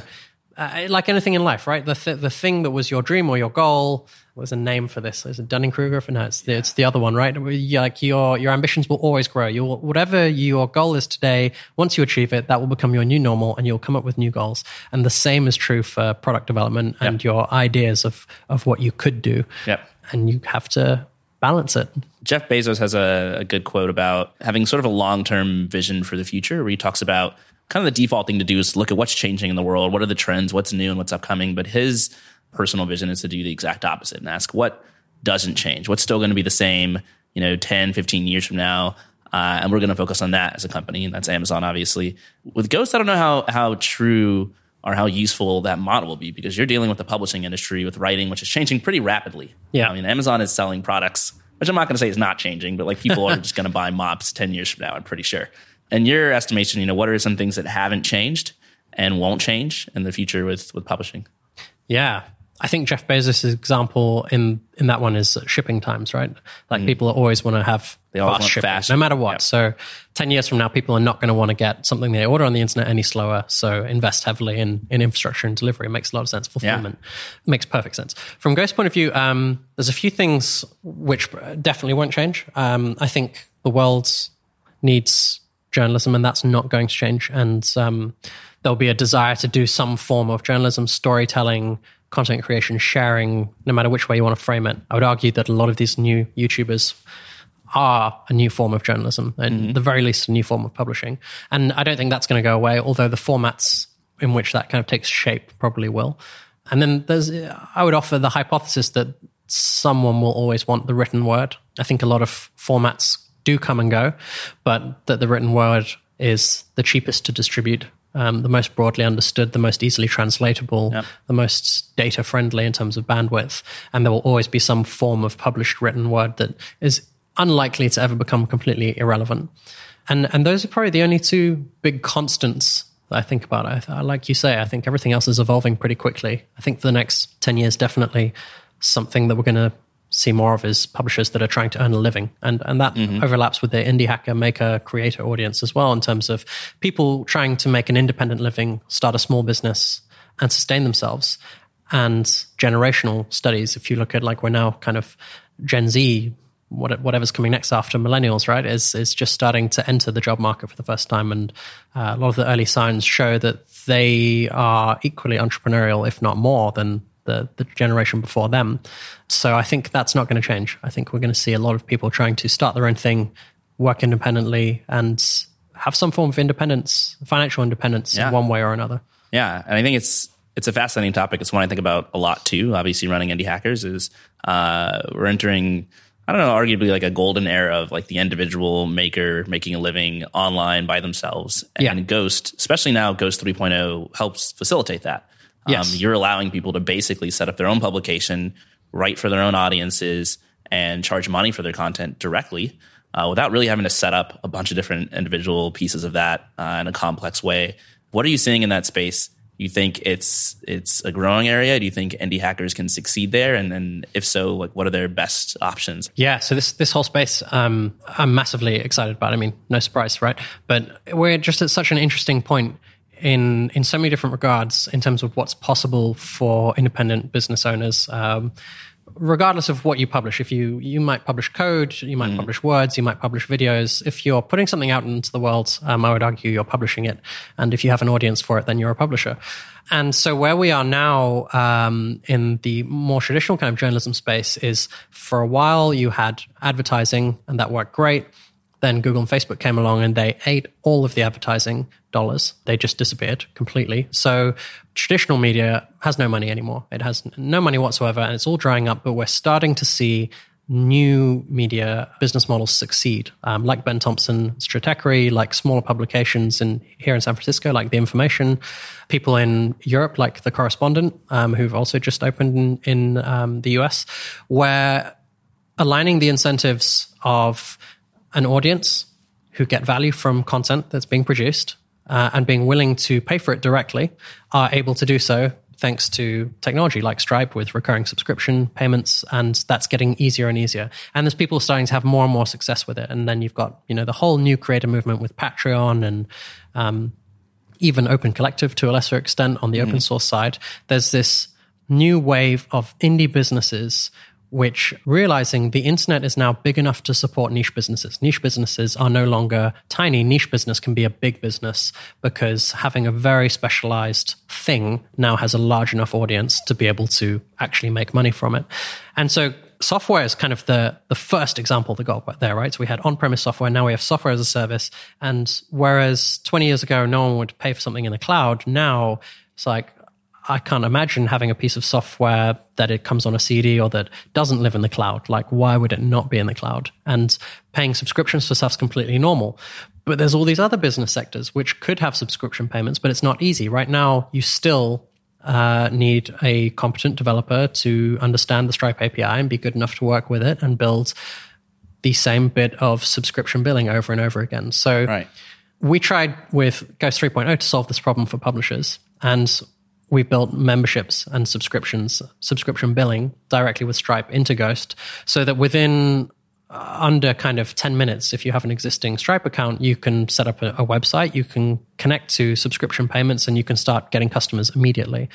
Uh, like anything in life, right? The th- the thing that was your dream or your goal was a name for this. Is it Dunning Kruger? No, it's the, it's the other one, right? Like your your ambitions will always grow. Your whatever your goal is today, once you achieve it, that will become your new normal, and you'll come up with new goals. And the same is true for product development and your ideas of of what you could do. Yep. And you have to balance it. Jeff Bezos has a, a good quote about having sort of a long term vision for the future, where he talks about kind of the default thing to do is look at what's changing in the world, what are the trends, what's new, and what's upcoming. But his personal vision is to do the exact opposite and ask what doesn't change, what's still going to be the same, you know, 10, 15 years from now. Uh, and we're going to focus on that as a company, and that's Amazon, obviously. With Ghost, I don't know how how true or how useful that model will be because you're dealing with the publishing industry with writing, which is changing pretty rapidly. Yeah. I mean, Amazon is selling products, which I'm not going to say is not changing, but like people are just going to buy mops 10 years from now, I'm pretty sure. And your estimation, you know, what are some things that haven't changed and won't change in the future with with publishing? Yeah. I think Jeff Bezos' example in, in that one is shipping times, right? Like people always want to have Mm. They fast shipping, fast no matter what. Yep. So 10 years from now, people are not going to want to get something they order on the internet any slower. So invest heavily in, in infrastructure and delivery. It makes a lot of sense. Fulfillment makes perfect sense. From Ghost's point of view, um, there's a few things which definitely won't change. Um, I think the world needs journalism, and that's not going to change. And um, there'll be a desire to do some form of journalism, storytelling, content creation, sharing, no matter which way you want to frame it. I would argue that a lot of these new YouTubers are a new form of journalism, and at the very least, a new form of publishing. And I don't think that's going to go away, although the formats in which that kind of takes shape probably will. And then there's, I would offer the hypothesis that someone will always want the written word. I think a lot of formats do come and go, but that the written word is the cheapest to distribute, um, the most broadly understood, the most easily translatable, Yep. the most data friendly in terms of bandwidth. And there will always be some form of published written word that is unlikely to ever become completely irrelevant. And, and those are probably the only two big constants that I think about. I, I, like you say, I think everything else is evolving pretty quickly. I think for the next 10 years, definitely something that we're going to see more of is publishers that are trying to earn a living. And, and that overlaps with the indie hacker, maker, creator audience as well, in terms of people trying to make an independent living, start a small business, and sustain themselves. And generational studies, if you look at like we're now kind of Gen Z, what, whatever's coming next after millennials, right, is is just starting to enter the job market for the first time, and uh, a lot of the early signs show that they are equally entrepreneurial, if not more, than the the generation before them. So I think that's not going to change. I think we're going to see a lot of people trying to start their own thing, work independently, and have some form of independence, financial independence, Yeah. in one way or another. Yeah, and I think it's it's a fascinating topic. It's one I think about a lot too. Obviously, running indie hackers is uh, we're entering. I don't know, arguably like a golden era of like the individual maker making a living online by themselves. And Yeah. Ghost, especially now, Ghost 3.0 helps facilitate that. Yes. Um, you're allowing people to basically set up their own publication, write for their own audiences, and charge money for their content directly uh, without really having to set up a bunch of different individual pieces of that uh, in a complex way. What are you seeing in that space? You think it's it's a growing area? Do you think indie hackers can succeed there? And then, if so, like what are their best options? Yeah, so this this whole space, um, I'm massively excited about. I mean, no surprise, right? But we're just at such an interesting point in in so many different regards in terms of what's possible for independent business owners. Um, regardless of what you publish, if you you might publish code, you might publish words, you might publish videos. If you're putting something out into the world, um, I would argue you're publishing it, and if you have an audience for it, then you're a publisher. And so where we are now um, in the more traditional kind of journalism space is for a while you had advertising, and that worked great. Then Google and Facebook came along and they ate all of the advertising dollars. They just disappeared completely. So traditional media has no money anymore. It has no money whatsoever and it's all drying up, but we're starting to see new media business models succeed, um, like Ben Thompson, Stratechery, like smaller publications in here in San Francisco, like The Information, people in Europe, like The Correspondent, um, who've also just opened in, in um, the US, where aligning the incentives of an audience who get value from content that's being produced uh, and being willing to pay for it directly are able to do so thanks to technology like Stripe with recurring subscription payments, and that's getting easier and easier. And there's people starting to have more and more success with it. And then you've got you know the whole new creator movement with Patreon and um, even Open Collective to a lesser extent on the open source side. There's this new wave of indie businesses which realizing the internet is now big enough to support niche businesses. Niche businesses are no longer tiny. Niche business can be a big business because having a very specialized thing now has a large enough audience to be able to actually make money from it. And so software is kind of the the first example that got there, right? So we had on-premise software, now we have software as a service. And whereas 20 years ago no one would pay for something in the cloud, now it's like I can't imagine having a piece of software that it comes on a CD or that doesn't live in the cloud. Like, why would it not be in the cloud? And paying subscriptions for stuff's completely normal. But there's all these other business sectors which could have subscription payments, but it's not easy. Right now, you still uh, need a competent developer to understand the Stripe API and be good enough to work with it and build the same bit of subscription billing over and over again. So Right. we tried with Ghost 3.0 to solve this problem for publishers. And we built memberships and subscriptions, subscription billing directly with Stripe into Ghost so that within uh, under kind of 10 minutes, if you have an existing Stripe account, you can set up a, a website, you can connect to subscription payments, and you can start getting customers immediately.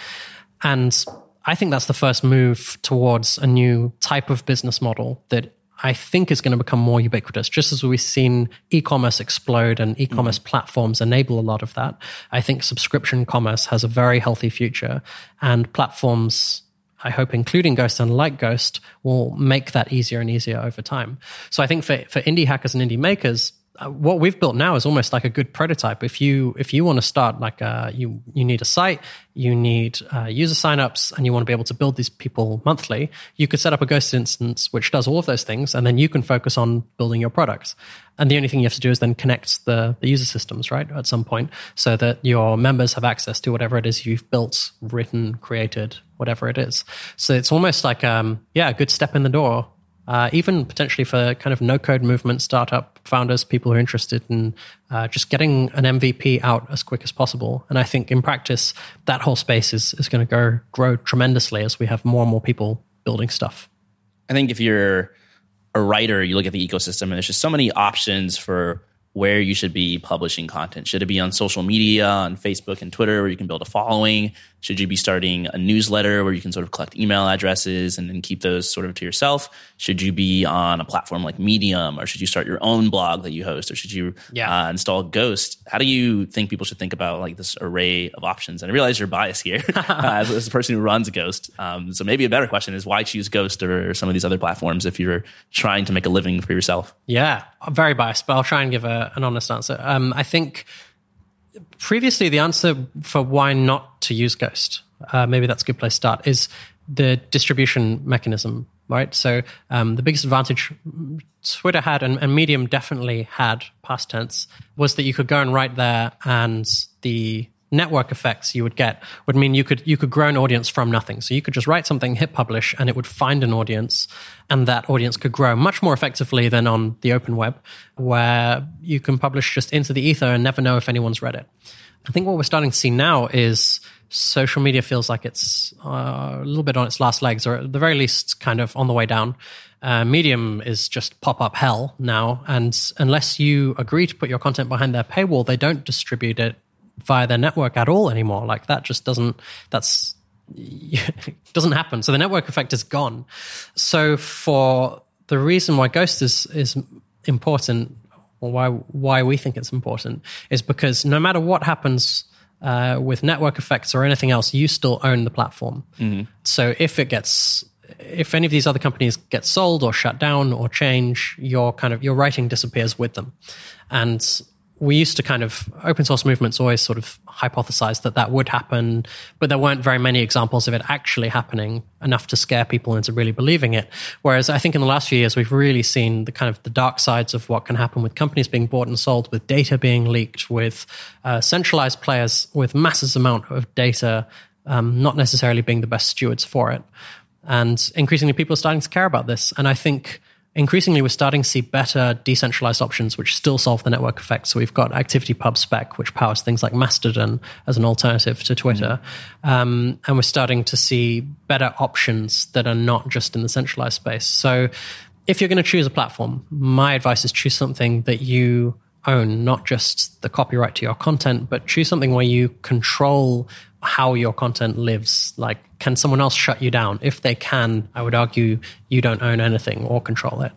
And I think that's the first move towards a new type of business model that I think is going to become more ubiquitous. Just as we've seen e-commerce explode and e-commerce mm. platforms enable a lot of that, I think subscription commerce has a very healthy future, and platforms. I hope, including Ghost and like Ghost, will make that easier and easier over time. So I think for, for indie hackers and indie makers, what we've built now is almost like a good prototype. If you if you want to start like uh, you you need a site, you need uh, user signups, and you want to be able to build these people monthly, you could set up a Ghost instance which does all of those things, and then you can focus on building your products. And the only thing you have to do is then connect the, the user systems, right, at some point, so that your members have access to whatever it is you've built, written, created, whatever it is. So it's almost like um, yeah, a good step in the door uh, even potentially for kind of no code movement startup founders, people who are interested in uh, just getting an MVP out as quick as possible. And I think in practice, that whole space is, is going to go grow tremendously as we have more and more people building stuff. I think if you're a writer, you look at the ecosystem and there's just so many options for where you should be publishing content. Should it be on social media, on Facebook and Twitter, where you can build a following? Should you be starting a newsletter where you can sort of collect email addresses and then keep those sort of to yourself? Should you be on a platform like Medium, or should you start your own blog that you host, or should you yeah. uh, install Ghost? How do you think people should think about like this array of options? And I realize you're biased here uh, as, a person who runs Ghost. Um, so maybe a better question is why choose Ghost or some of these other platforms if you're trying to make a living for yourself? Yeah, I'm very biased, but I'll try and give a, an honest answer. Um, I think previously the answer for why not to use Ghost, uh, maybe that's a good place to start, is the distribution mechanism, right? So um, the biggest advantage Twitter had and, and, Medium definitely had, past tense, was that you could go and write there and the network effects you would get would mean you could you could grow an audience from nothing. So you could just write something, hit publish, and it would find an audience, and that audience could grow much more effectively than on the open web, where you can publish just into the ether and never know if anyone's read it. I think what we're starting to see now is social media feels like it's uh, a little bit on its last legs, or at the very least, kind of on the way down. Uh, Medium is just pop up hell now, and unless you agree to put your content behind their paywall, they don't distribute it via their network at all anymore. Like that just doesn't, that's, doesn't happen. So the network effect is gone. So for the reason why Ghost is, is important, or why, why we think it's important, is because no matter what happens uh, with network effects or anything else, you still own the platform. Mm-hmm. So if it gets if any of these other companies get sold or shut down or change, your kind of your writing disappears with them. And we used to kind of open source movements always sort of hypothesize that that would happen, but there weren't very many examples of it actually happening enough to scare people into really believing it. Whereas I think in the last few years we've really seen the kind of the dark sides of what can happen with companies being bought and sold, with data being leaked, with uh, centralized players with massive amount of data um, not necessarily being the best stewards for it. And increasingly people are starting to care about this. And I think increasingly we're starting to see better decentralized options which still solve the network effect. So we've got ActivityPub spec, which powers things like Mastodon as an alternative to Twitter. Mm-hmm. Um, and we're starting to see better options that are not just in the centralized space. So if you're going to choose a platform, my advice is choose something that you own, not just the copyright to your content, but choose something where you control how your content lives. Like, can someone else shut you down? If they can, I would argue you don't own anything or control it.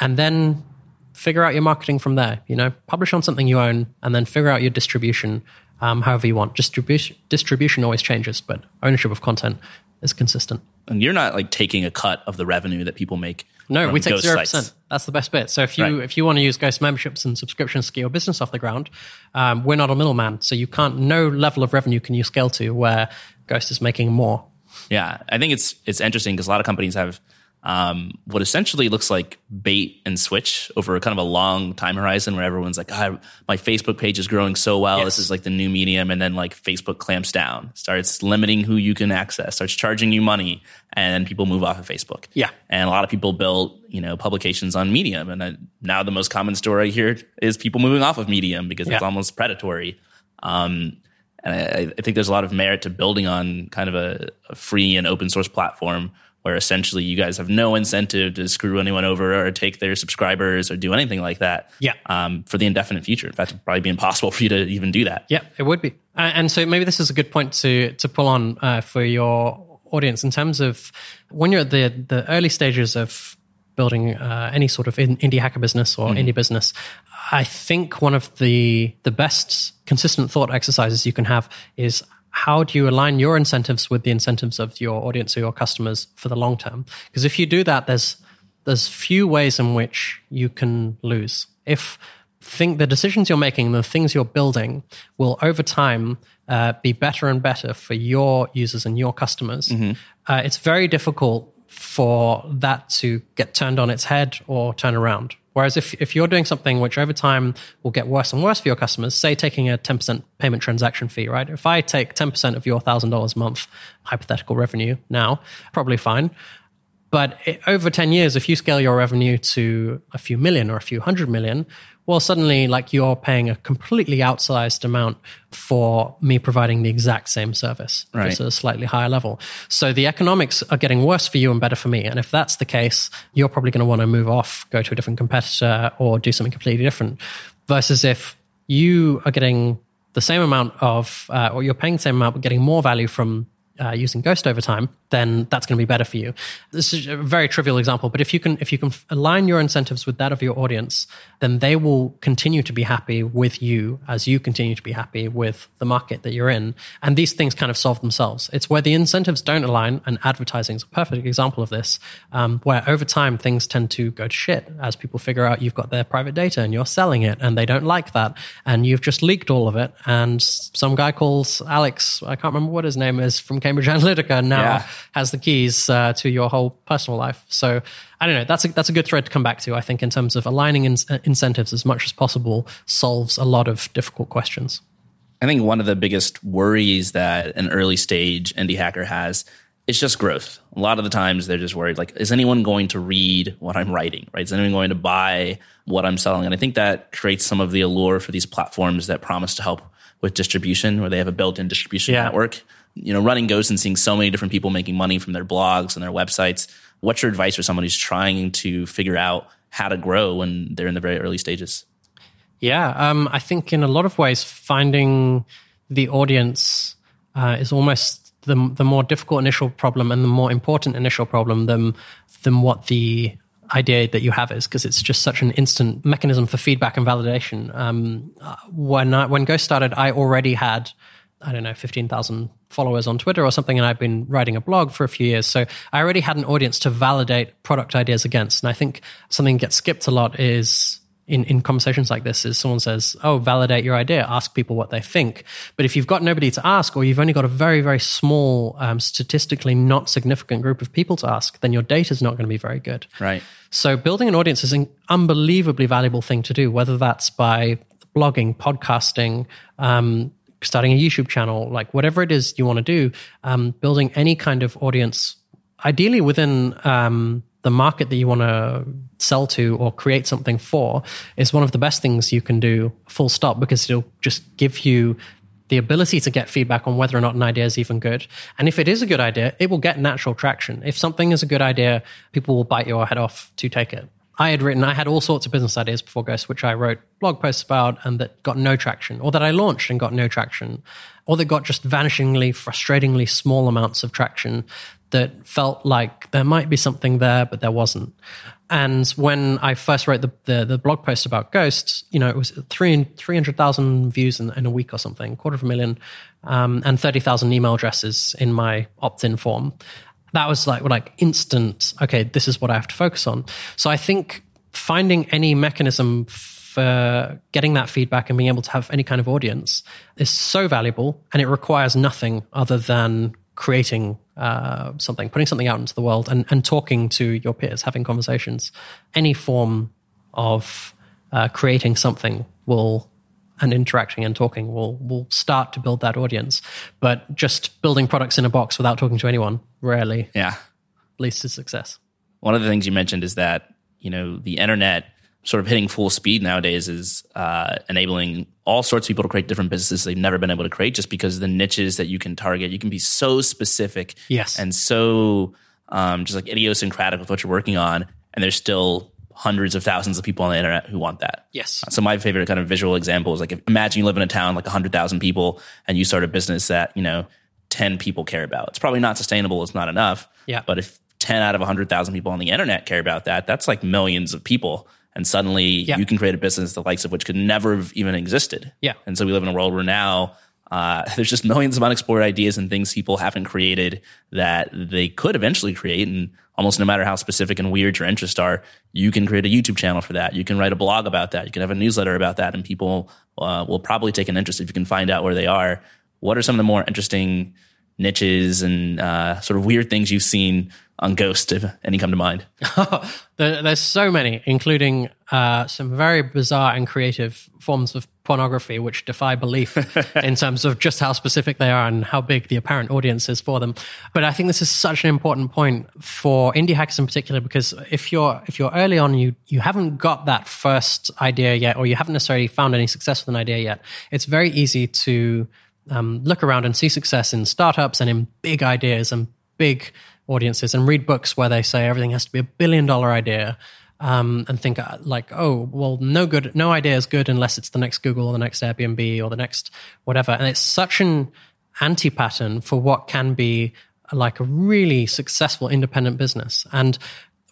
And then figure out your marketing from there. You know, publish on something you own and then figure out your distribution um, however you want. Distribution, distribution always changes, but ownership of content is consistent. And you're not like taking a cut of the revenue that people make. No, we take zero percent. That's the best bit. So if you right. if you want to use Ghost memberships and subscriptions to get your business off the ground, um, we're not a middleman, so you can't. No level of revenue can you scale to where Ghost is making more. Yeah, I think it's it's interesting because a lot of companies have um, what essentially looks like bait and switch over kind of a long time horizon where everyone's like, oh, my Facebook page is growing so well. Yes. This is like the new medium. And then like Facebook clamps down, starts limiting who you can access, starts charging you money, and people move off of Facebook. Yeah. And a lot of people built, you know, publications on Medium. And I, now the most common story here is people moving off of Medium because yeah. it's almost predatory. Um, and I, I, think there's a lot of merit to building on kind of a, a free and open source platform where essentially you guys have no incentive to screw anyone over or take their subscribers or do anything like that. Yeah. Um, for the indefinite future. In fact, it'd probably be impossible for you to even do that. Yeah, it would be. Uh, and so maybe this is a good point to to pull on uh, for your audience in terms of when you're at the the early stages of building uh, any sort of indie hacker business or mm. indie business. I think one of the the best consistent thought exercises you can have is how do you align your incentives with the incentives of your audience or your customers for the long term? Because if you do that, there's there's few ways in which you can lose. If think the decisions you're making, the things you're building, will over time uh, be better and better for your users and your customers. Uh, it's very difficult for that to get turned on its head or turn around. Whereas if, if you're doing something which over time will get worse and worse for your customers, say taking a 10% payment transaction fee, right? If I take 10% of your $1,000 a month hypothetical revenue now, probably fine. But it, over 10 years, if you scale your revenue to a few million or a few hundred million, well, suddenly, like you're paying a completely outsized amount for me providing the exact same service, Right. just at a slightly higher level. So the economics are getting worse for you and better for me. And if that's the case, you're probably going to want to move off, go to a different competitor, or do something completely different. Versus if you are getting the same amount of, uh, or you're paying the same amount, but getting more value from uh, using Ghost over time, then that's going to be better for you. This is a very trivial example, but if you can if you can align your incentives with that of your audience, then they will continue to be happy with you as you continue to be happy with the market that you're in. And these things kind of solve themselves. It's where the incentives don't align, and advertising is a perfect example of this, um, where over time things tend to go to shit as people figure out you've got their private data and you're selling it, and they don't like that, and you've just leaked all of it, and some guy calls Alex, I can't remember what his name is from Cambridge Analytica now Yeah. Has the keys uh, to your whole personal life. So I don't know. That's a, that's a good thread to come back to. I think in terms of aligning in, uh, incentives as much as possible solves a lot of difficult questions. I think one of the biggest worries that an early stage indie hacker has is just growth. A lot of the times they're just worried like, is anyone going to read what I'm writing? Right? Is anyone going to buy what I'm selling? And I think that creates some of the allure for these platforms that promise to help with distribution, where they have a built-in distribution Yeah. network. You know, running Ghost and seeing so many different people making money from their blogs and their websites. What's your advice for someone who's trying to figure out how to grow when they're in the very early stages? Yeah, um, I think in a lot of ways, finding the audience uh, is almost the the more difficult initial problem and the more important initial problem than than what the idea that you have is because it's just such an instant mechanism for feedback and validation. Um, uh, when I, when Ghost started, I already had I don't know, 15,000 followers on Twitter or something, and I've been writing a blog for a few years. So I already had an audience to validate product ideas against. And I think something that gets skipped a lot is in, in conversations like this is someone says, Oh, validate your idea, ask people what they think. But if you've got nobody to ask, or you've only got a very, very small, um, statistically not significant group of people to ask, then your data is not going to be very good. Right. So building an audience is an unbelievably valuable thing to do, whether that's by blogging, podcasting, um, starting a YouTube channel, like whatever it is you want to do, um, building any kind of audience, ideally within um, the market that you want to sell to or create something for, is one of the best things you can do, full stop, because it'll just give you the ability to get feedback on whether or not an idea is even good. And if it is a good idea, it will get natural traction. If something is a good idea, people will bite your head off to take it. I had written, I had all sorts of business ideas before Ghost, which I wrote blog posts about and that got no traction, or that I launched and got no traction, or that got just vanishingly, frustratingly small amounts of traction that felt like there might be something there, but there wasn't. And when I first wrote the, the, the blog post about Ghosts, you know, it was three, 300,000 views in, in a week or something, quarter of a million, um, and 30,000 email addresses in my opt in form. That was like, like instant, okay, this is what I have to focus on. So I think finding any mechanism for getting that feedback and being able to have any kind of audience is so valuable and it requires nothing other than creating uh, something, putting something out into the world, and, and talking to your peers, having conversations. Any form of uh, creating something will and interacting and talking will will start to build that audience. But just building products in a box without talking to anyone rarely Yeah. leads to success. One of the things you mentioned is that you know the internet sort of hitting full speed nowadays is uh, enabling all sorts of people to create different businesses they've never been able to create just because the niches that you can target you can be so specific Yes. and so um, just like idiosyncratic with what you're working on and there's still hundreds of thousands of people on the internet who want that Yes. Uh, so my favorite kind of visual example is like if, imagine you live in a town like 100,000 people and you start a business that, you know, 10 people care about. It's probably not sustainable, it's not enough. Yeah. But if 10 out of 100,000 people on the internet care about that, that's like millions of people and suddenly Yeah. you can create a business the likes of which could never have even existed. Yeah. And so we live in a world where now Uh, there's just millions of unexplored ideas and things people haven't created that they could eventually create. And almost no matter how specific and weird your interests are, you can create a YouTube channel for that. You can write a blog about that. You can have a newsletter about that, and people uh, will probably take an interest if you can find out where they are. What are some of the more interesting niches and uh, sort of weird things you've seen on Ghost, if any come to mind? there, there's so many, including uh, some very bizarre and creative forms of pornography which defy belief in terms of just how specific they are and how big the apparent audience is for them. But I think this is such an important point for indie hackers in particular because if you're if you're early on, you you haven't got that first idea yet, or you haven't necessarily found any success with an idea yet. It's very easy to um, look around and see success in startups and in big ideas and big audiences and read books where they say everything has to be a billion dollar idea um, and think uh, like, oh, well, no good, no idea is good unless it's the next Google or the next Airbnb or the next whatever. And it's such an anti pattern for what can be like a really successful independent business. And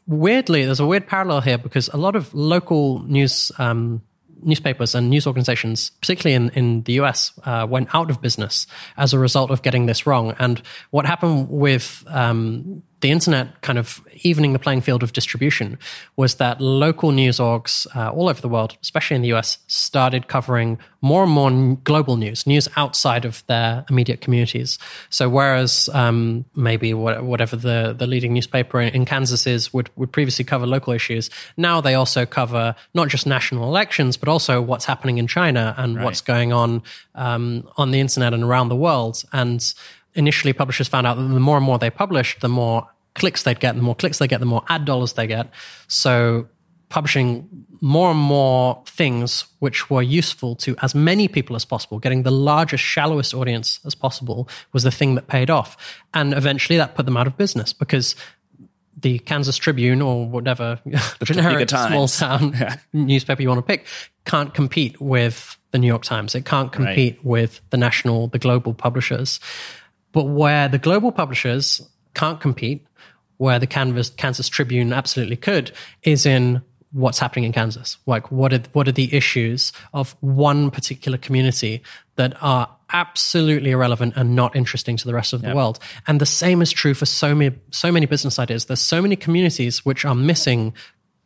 weirdly, there's a weird parallel here because a lot of local news um, newspapers and news organizations, particularly in, in the US, uh, went out of business as a result of getting this wrong. And what happened with um, the internet kind of evening the playing field of distribution was that local news orgs uh, all over the world, especially in the US, started covering more and more global news, news outside of their immediate communities. So whereas um, maybe whatever the, the leading newspaper in Kansas is would, would previously cover local issues, now they also cover not just national elections, but also what's happening in China and right. what's going on um, on the internet and around the world. And initially publishers found out that the more and more they published, the more clicks they'd get, the more clicks they get, the more ad dollars they get. So publishing more and more things which were useful to as many people as possible, getting the largest, shallowest audience as possible was the thing that paid off. And eventually that put them out of business because the Kansas Tribune or whatever generic small town yeah. newspaper you want to pick can't compete with the New York Times. It can't compete right. with the national, the global publishers. But where the global publishers can't compete, where the Canvas, Kansas Tribune absolutely could is in what's happening in Kansas. Like, what are, what are the issues of one particular community that are absolutely irrelevant and not interesting to the rest of the yep. world? And the same is true for so many, so many business ideas. There's so many communities which are missing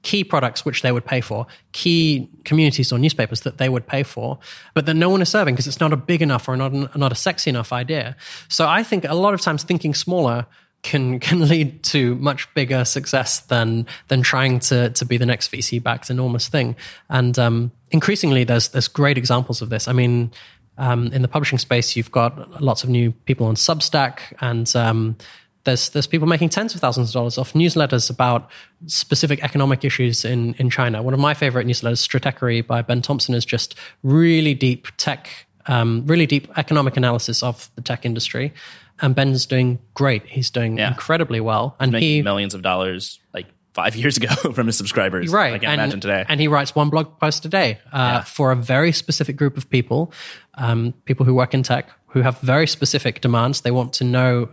key products which they would pay for, key communities or newspapers that they would pay for, but that no one is serving because it's not a big enough or not, not a sexy enough idea. So I think a lot of times thinking smaller can can lead to much bigger success than than trying to to be the next VC backed enormous thing. And um, increasingly, there's there's great examples of this. I mean, um, in the publishing space, you've got lots of new people on Substack, and um, there's there's people making tens of thousands of dollars off newsletters about specific economic issues in in China. One of my favorite newsletters, Stratechery by Ben Thompson, is just really deep tech, um, really deep economic analysis of the tech industry and Ben's doing great. He's doing yeah. incredibly well, and he millions of dollars like five years ago from his subscribers. Right, I can't and, imagine today. And he writes one blog post a day uh, yeah. for a very specific group of people, um, people who work in tech who have very specific demands. They want to know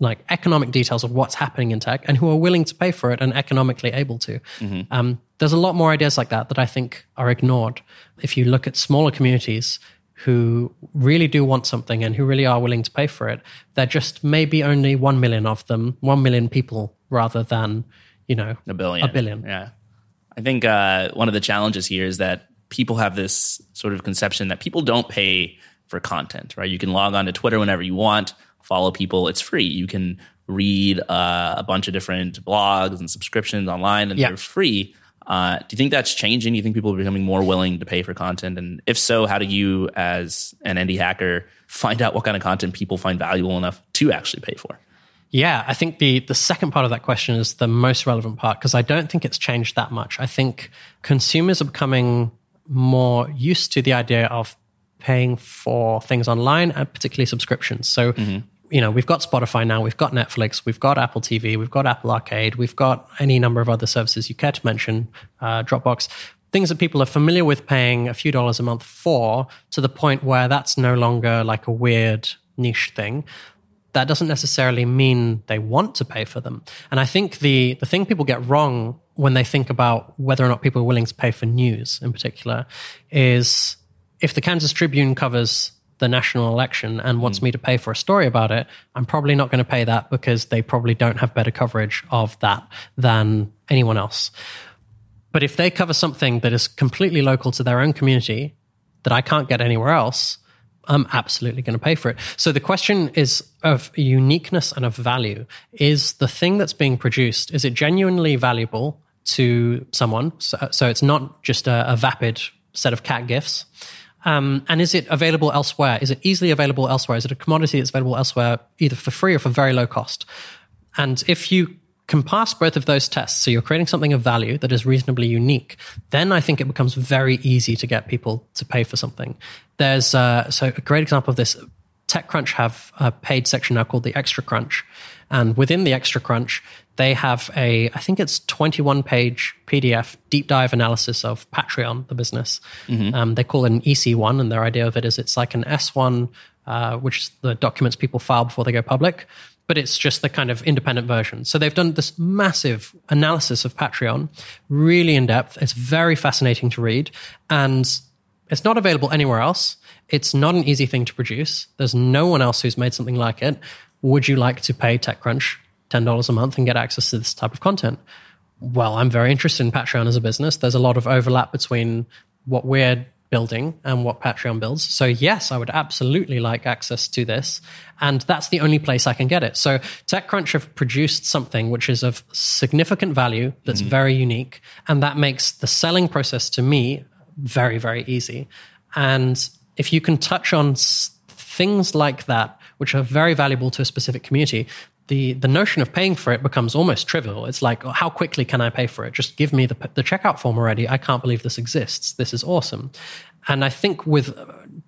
like economic details of what's happening in tech and who are willing to pay for it and economically able to. Mm-hmm. Um, there's a lot more ideas like that that I think are ignored. If you look at smaller communities who really do want something and who really are willing to pay for it. There just maybe only 1 million of them, 1 million people rather than, you know, a billion. A billion. Yeah. I think uh, one of the challenges here is that people have this sort of conception that people don't pay for content, right? You can log on to Twitter whenever you want, follow people, it's free. You can read uh, a bunch of different blogs and subscriptions online and yeah. they're free. Uh, do you think that's changing? Do you think people are becoming more willing to pay for content? And if so, how do you, as an indie hacker, find out what kind of content people find valuable enough to actually pay for? Yeah, I think the the second part of that question is the most relevant part because I don't think it's changed that much. I think consumers are becoming more used to the idea of paying for things online and particularly subscriptions. So mm-hmm you know, we've got Spotify now, we've got Netflix, we've got Apple TV, we've got Apple Arcade, we've got any number of other services you care to mention, uh, Dropbox, things that people are familiar with paying a few dollars a month for to the point where that's no longer like a weird niche thing. That doesn't necessarily mean they want to pay for them. And I think the, the thing people get wrong when they think about whether or not people are willing to pay for news in particular is if the Kansas Tribune covers the national election and wants hmm. me to pay for a story about it, I'm probably not going to pay that because they probably don't have better coverage of that than anyone else. But if they cover something that is completely local to their own community that I can't get anywhere else, I'm absolutely going to pay for it. So the question is of uniqueness and of value. Is the thing that's being produced, is it genuinely valuable to someone? So, so it's not just a, a vapid set of cat gifts. Um, and is it available elsewhere? Is it easily available elsewhere? Is it a commodity that's available elsewhere, either for free or for very low cost? And if you can pass both of those tests, so you're creating something of value that is reasonably unique, then I think it becomes very easy to get people to pay for something. There's uh, so a great example of this. TechCrunch have a paid section now called the Extra Crunch, and within the Extra Crunch, they have a I think it's 21 page PDF deep dive analysis of Patreon, the business. Um, they call it an EC1, and their idea of it is it's like an S1, uh, which is the documents people file before they go public but it's just the kind of independent version. So they've done this massive analysis of Patreon, really in depth. It's very fascinating to read. And it's not available anywhere else. It's not an easy thing to produce. There's no one else who's made something like it. Would you like to pay TechCrunch $10 a month and get access to this type of content? Well, I'm very interested in Patreon as a business. There's a lot of overlap between what we're building and what Patreon builds. So yes, I would absolutely like access to this. And that's the only place I can get it. So TechCrunch have produced something which is of significant value that's mm-hmm. very unique. And that makes the selling process to me very, very easy. And if you can touch on things like that, which are very valuable to a specific community, the, the notion of paying for it becomes almost trivial. It's like, oh, how quickly can I pay for it? Just give me the, the checkout form already. I can't believe this exists. This is awesome. And I think with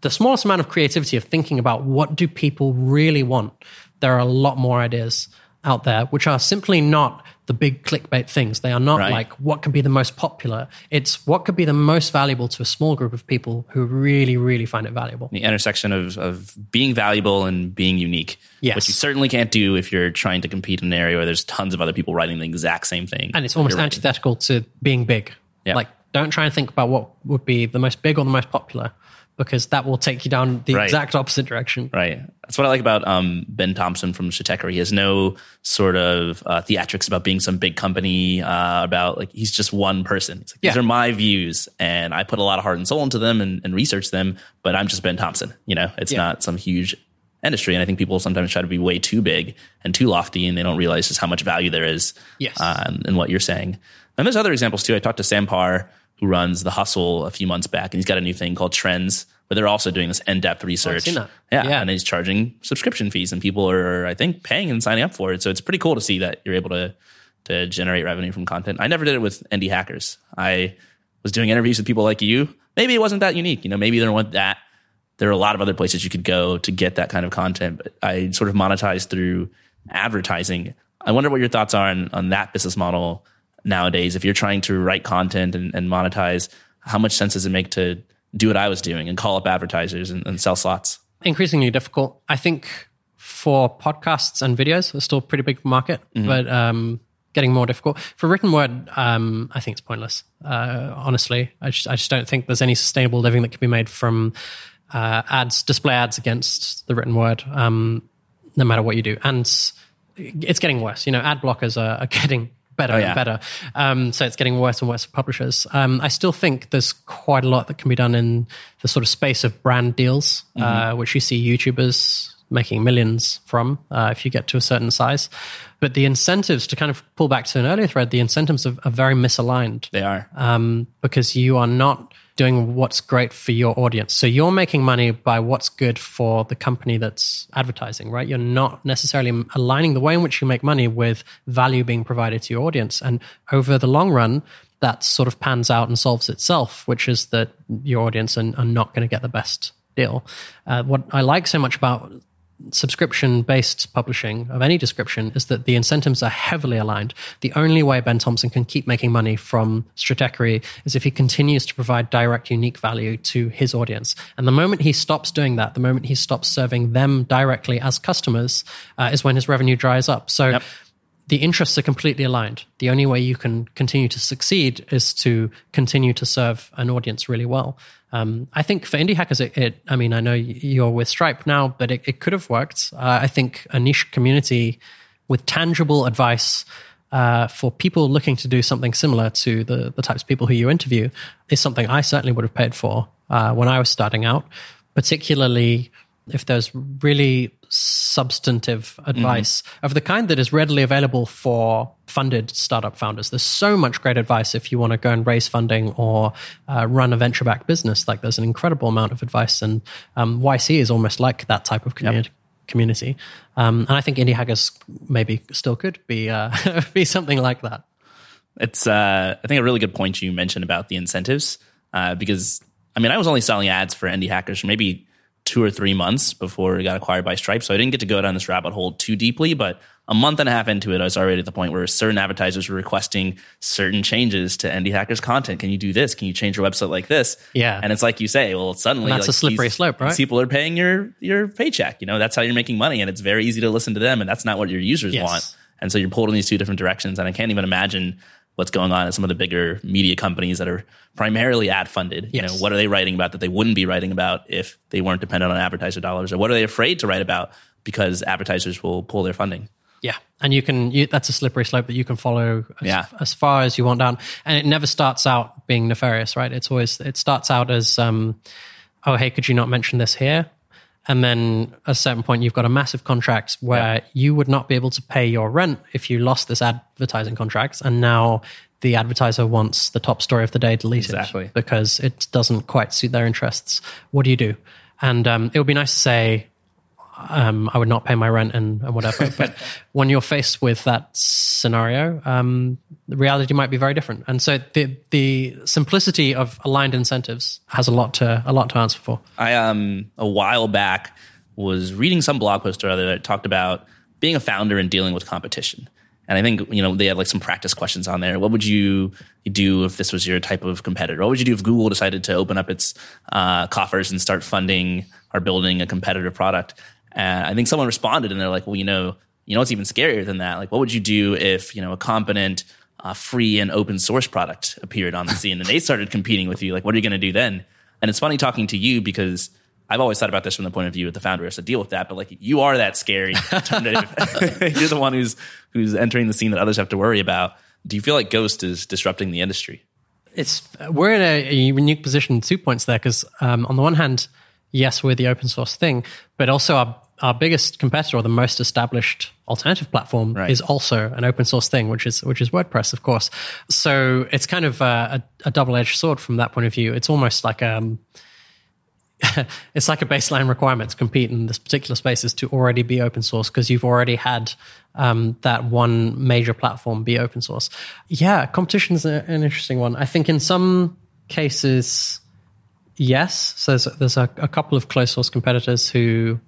the smallest amount of creativity of thinking about what do people really want, there are a lot more ideas out there, which are simply not the big clickbait things. They are not Right. like what could be the most popular. It's what could be the most valuable to a small group of people who really, really find it valuable. the intersection of, of being valuable and being unique. Yes. Which you certainly can't do if you're trying to compete in an area where there's tons of other people writing the exact same thing. And it's almost antithetical to being big. Yeah. Like, don't try and think about what would be the most big or the most popular, because that will take you down the Right. exact opposite direction. Right. That's what I like about um, Ben Thompson from Stratechery. He has no sort of uh, theatrics about being some big company. Uh, about like he's just one person. Like, These Yeah. are my views, and I put a lot of heart and soul into them and, and research them. But I'm just Ben Thompson. You know, it's Yeah. not some huge industry. And I think people sometimes try to be way too big and too lofty, and they don't realize just how much value there is. Yes. Uh, in- in what you're saying. And there's other examples too. I talked to Sam Parr, who runs the Hustle, a few months back, and he's got a new thing called Trends, where they're also doing this in-depth research. Yeah, Yeah. and he's charging subscription fees, and people are, I think, paying and signing up for it. So it's pretty cool to see that you're able to to generate revenue from content. I never did it with indie hackers. I was doing interviews with people like you. Maybe it wasn't that unique. You know, maybe there weren't that. There are a lot of other places you could go to get that kind of content. But I sort of monetized through advertising. I wonder what your thoughts are on, on that business model nowadays. If you're trying to write content and, and monetize, how much sense does it make to do what I was doing and call up advertisers and, and sell slots? Increasingly difficult. I think for podcasts and videos, it's still a pretty big market, Mm-hmm. but um, getting more difficult. For written word, um, I think it's pointless. Uh, honestly, I just, I just don't think there's any sustainable living that can be made from uh, ads, display ads against the written word, um, no matter what you do. And it's getting worse. You know, ad blockers are, are getting better Oh, yeah. and better. Um, so it's getting worse and worse for publishers. Um, I still think there's quite a lot that can be done in the sort of space of brand deals, uh, which you see YouTubers making millions from uh, if you get to a certain size. But the incentives, to kind of pull back to an earlier thread, the incentives are, are very misaligned They are. um, because you are not doing what's great for your audience. So you're making money by what's good for the company that's advertising, right? You're not necessarily aligning the way in which you make money with value being provided to your audience. And over the long run, that sort of pans out and solves itself, which is that your audience are, are not going to get the best deal. Uh, what I like so much about subscription based publishing of any description is that the incentives are heavily aligned. The only way Ben Thompson can keep making money from Stratechery is if he continues to provide direct, unique value to his audience. And the moment he stops doing that, the moment he stops serving them directly as customers, uh, is when his revenue dries up. So Yep. The interests are completely aligned. The only way you can continue to succeed is to continue to serve an audience really well. Um, I think for indie hackers, it, it, I mean, I know you're with Stripe now, but it, it could have worked. Uh, I think a niche community with tangible advice uh, for people looking to do something similar to the, the types of people who you interview is something I certainly would have paid for uh, when I was starting out, particularly if there's really substantive advice mm-hmm. of the kind that is readily available for funded startup founders. There's so much great advice if you want to go and raise funding or uh, run a venture backed business. Like there's an incredible amount of advice, and um, YC is almost like that type of community. Yep. Community, um, and I think indie hackers maybe still could be uh, be something like that. It's uh, I think a really good point you mentioned about the incentives uh, because I mean I was only selling ads for indie hackers for maybe two or three months before it got acquired by Stripe. So I didn't get to go down this rabbit hole too deeply, but a month and a half into it, I was already at the point where certain advertisers were requesting certain changes to Indie Hackers content. Can you do this? Can you change your website like this? Yeah. And it's like you say, well, suddenly and that's like, a slippery these, slope, right? people are paying your your paycheck. You know, that's how you're making money, and it's very easy to listen to them, and that's not what your users yes. want. And so you're pulled in these two different directions, and I can't even imagine what's going on at some of the bigger media companies that are primarily ad funded. Yes. You know, what are they writing about that they wouldn't be writing about if they weren't dependent on advertiser dollars, or what are they afraid to write about because advertisers will pull their funding? Yeah, and you can. You, that's a slippery slope that you can follow as, yeah. as far as you want down, and it never starts out being nefarious, right? It's always it starts out as, um, oh hey, could you not mention this here? And then at a certain point, you've got a massive contract where yeah. you would not be able to pay your rent if you lost this advertising contract. And now the advertiser wants the top story of the day deleted exactly. because it doesn't quite suit their interests. What do you do? And um, it would be nice to say, um, I would not pay my rent and, and whatever. but when you're faced with that scenario, um, the reality might be very different. And so the the simplicity of aligned incentives has a lot to a lot to answer for. I um a while back was reading some blog post or other that talked about being a founder and dealing with competition. And I think you know they had like some practice questions on there. What would you do if this was your type of competitor? What would you do if Google decided to open up its uh, coffers and start funding or building a competitive product? And I think someone responded and they're like, well, you know, you know, it's even scarier than that. Like, what would you do if, you know, a competent, uh, free and open source product appeared on the scene and they started competing with you? Like, what are you going to do then? And it's funny talking to you because I've always thought about this from the point of view of the founder has to deal with that, but like you are that scary. You're the one who's who's entering the scene that others have to worry about. Do you feel like Ghost is disrupting the industry? It's we're in a, a unique position. Two points there because um, on the one hand, yes, we're the open source thing, but also our, our biggest competitor or the most established alternative platform right. is also an open source thing, which is which is WordPress, of course. So it's kind of a, a, a double edged sword from that point of view. It's almost like um, it's like a baseline requirement to compete in this particular space is to already be open source because you've already had um, that one major platform be open source. Yeah, competition is an interesting one. I think in some cases yes. So there's, there's a, a, couple of closed source competitors who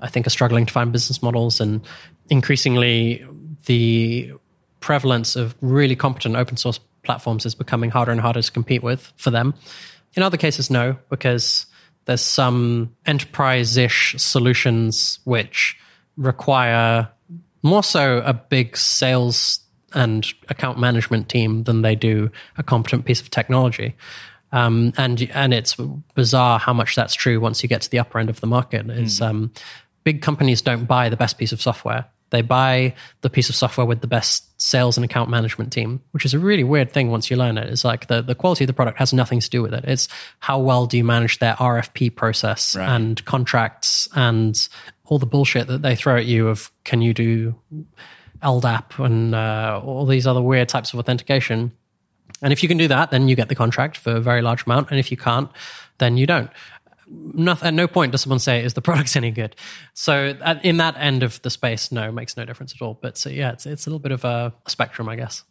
I think are struggling to find business models, and increasingly the prevalence of really competent open source platforms is becoming harder and harder to compete with for them. In other cases, no, because there's some enterprise-ish solutions which require more so a big sales and account management team than they do a competent piece of technology. Um, and and it's bizarre how much that's true once you get to the upper end of the market. Is mm. um, big companies don't buy the best piece of software; they buy the piece of software with the best sales and account management team, which is a really weird thing once you learn it. It's like the the quality of the product has nothing to do with it. It's how well do you manage their RFP process right. and contracts and all the bullshit that they throw at you of can you do LDAP and uh, all these other weird types of authentication and if you can do that, then you get the contract for a very large amount. And if you can't, then you don't. Not, at no point does someone say, is the product any good? So in that end of the space, no, makes no difference at all. But so, yeah, it's, it's a little bit of a spectrum, I guess.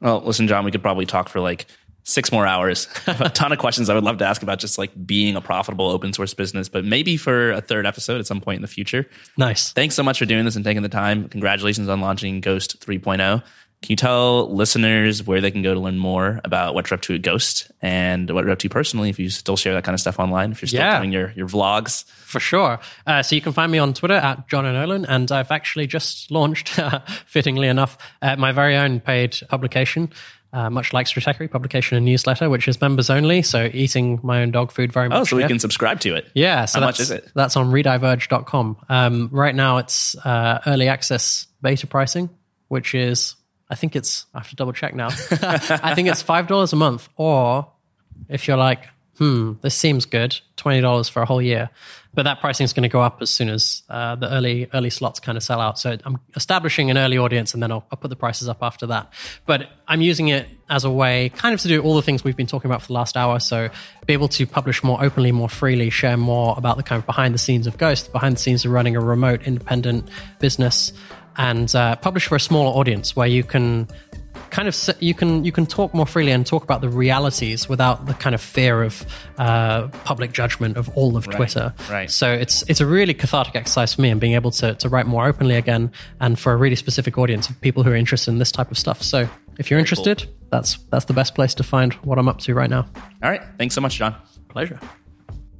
Well, listen, John, we could probably talk for like six more hours. a ton of questions I would love to ask about just like being a profitable open source business, but maybe for a third episode at some point in the future. Nice. Thanks so much for doing this and taking the time. Congratulations on launching Ghost 3.0. Can you tell listeners where they can go to learn more about what you're up to at Ghost and what you're up to personally? If you still share that kind of stuff online, if you're still Yeah. doing your your vlogs. For sure. Uh, so you can find me on Twitter at John O'Nolan, and I've actually just launched, fittingly enough, uh, my very own paid publication, uh, much like Stratechery, publication and newsletter, which is members only. So eating my own dog food very much. Oh, so we here. can subscribe to it. Yeah, so How much is it? That's on rediverge.com. Um, right now, it's uh, early access beta pricing, which is, I think it's, I have to double check now. I think it's $5 a month. Or if you're like, hmm, this seems good, $20 for a whole year. But that pricing is going to go up as soon as uh, the early early slots kind of sell out. So I'm establishing an early audience, and then I'll, I'll put the prices up after that. But I'm using it as a way, kind of, to do all the things we've been talking about for the last hour. So be able to publish more openly, more freely, share more about the kind of behind the scenes of Ghost, behind the scenes of running a remote independent business, and uh, publish for a smaller audience where you can kind of you can you can talk more freely and talk about the realities without the kind of fear of uh, public judgment of all of Twitter. right. So it's it's a really cathartic exercise for me and being able to to write more openly again and for a really specific audience of people who are interested in this type of stuff. So if you're interested, that's that's the best place to find what I'm up to right now. All right. Thanks so much, John. Pleasure.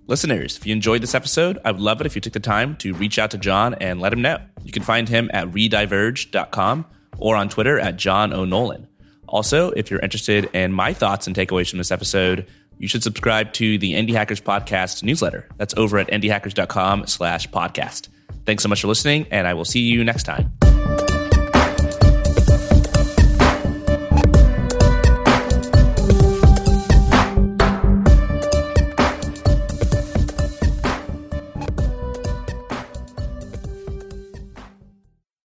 Listeners, if you enjoyed this episode, I would love it if you took the time to reach out to John and let him know. You can find him at rediverge.com or on Twitter at John O'Nolan. Also, if you're interested in my thoughts and takeaways from this episode, you should subscribe to the Indie Hackers Podcast newsletter. That's over at indiehackers.com slash podcast. Thanks so much for listening, and I will see you next time.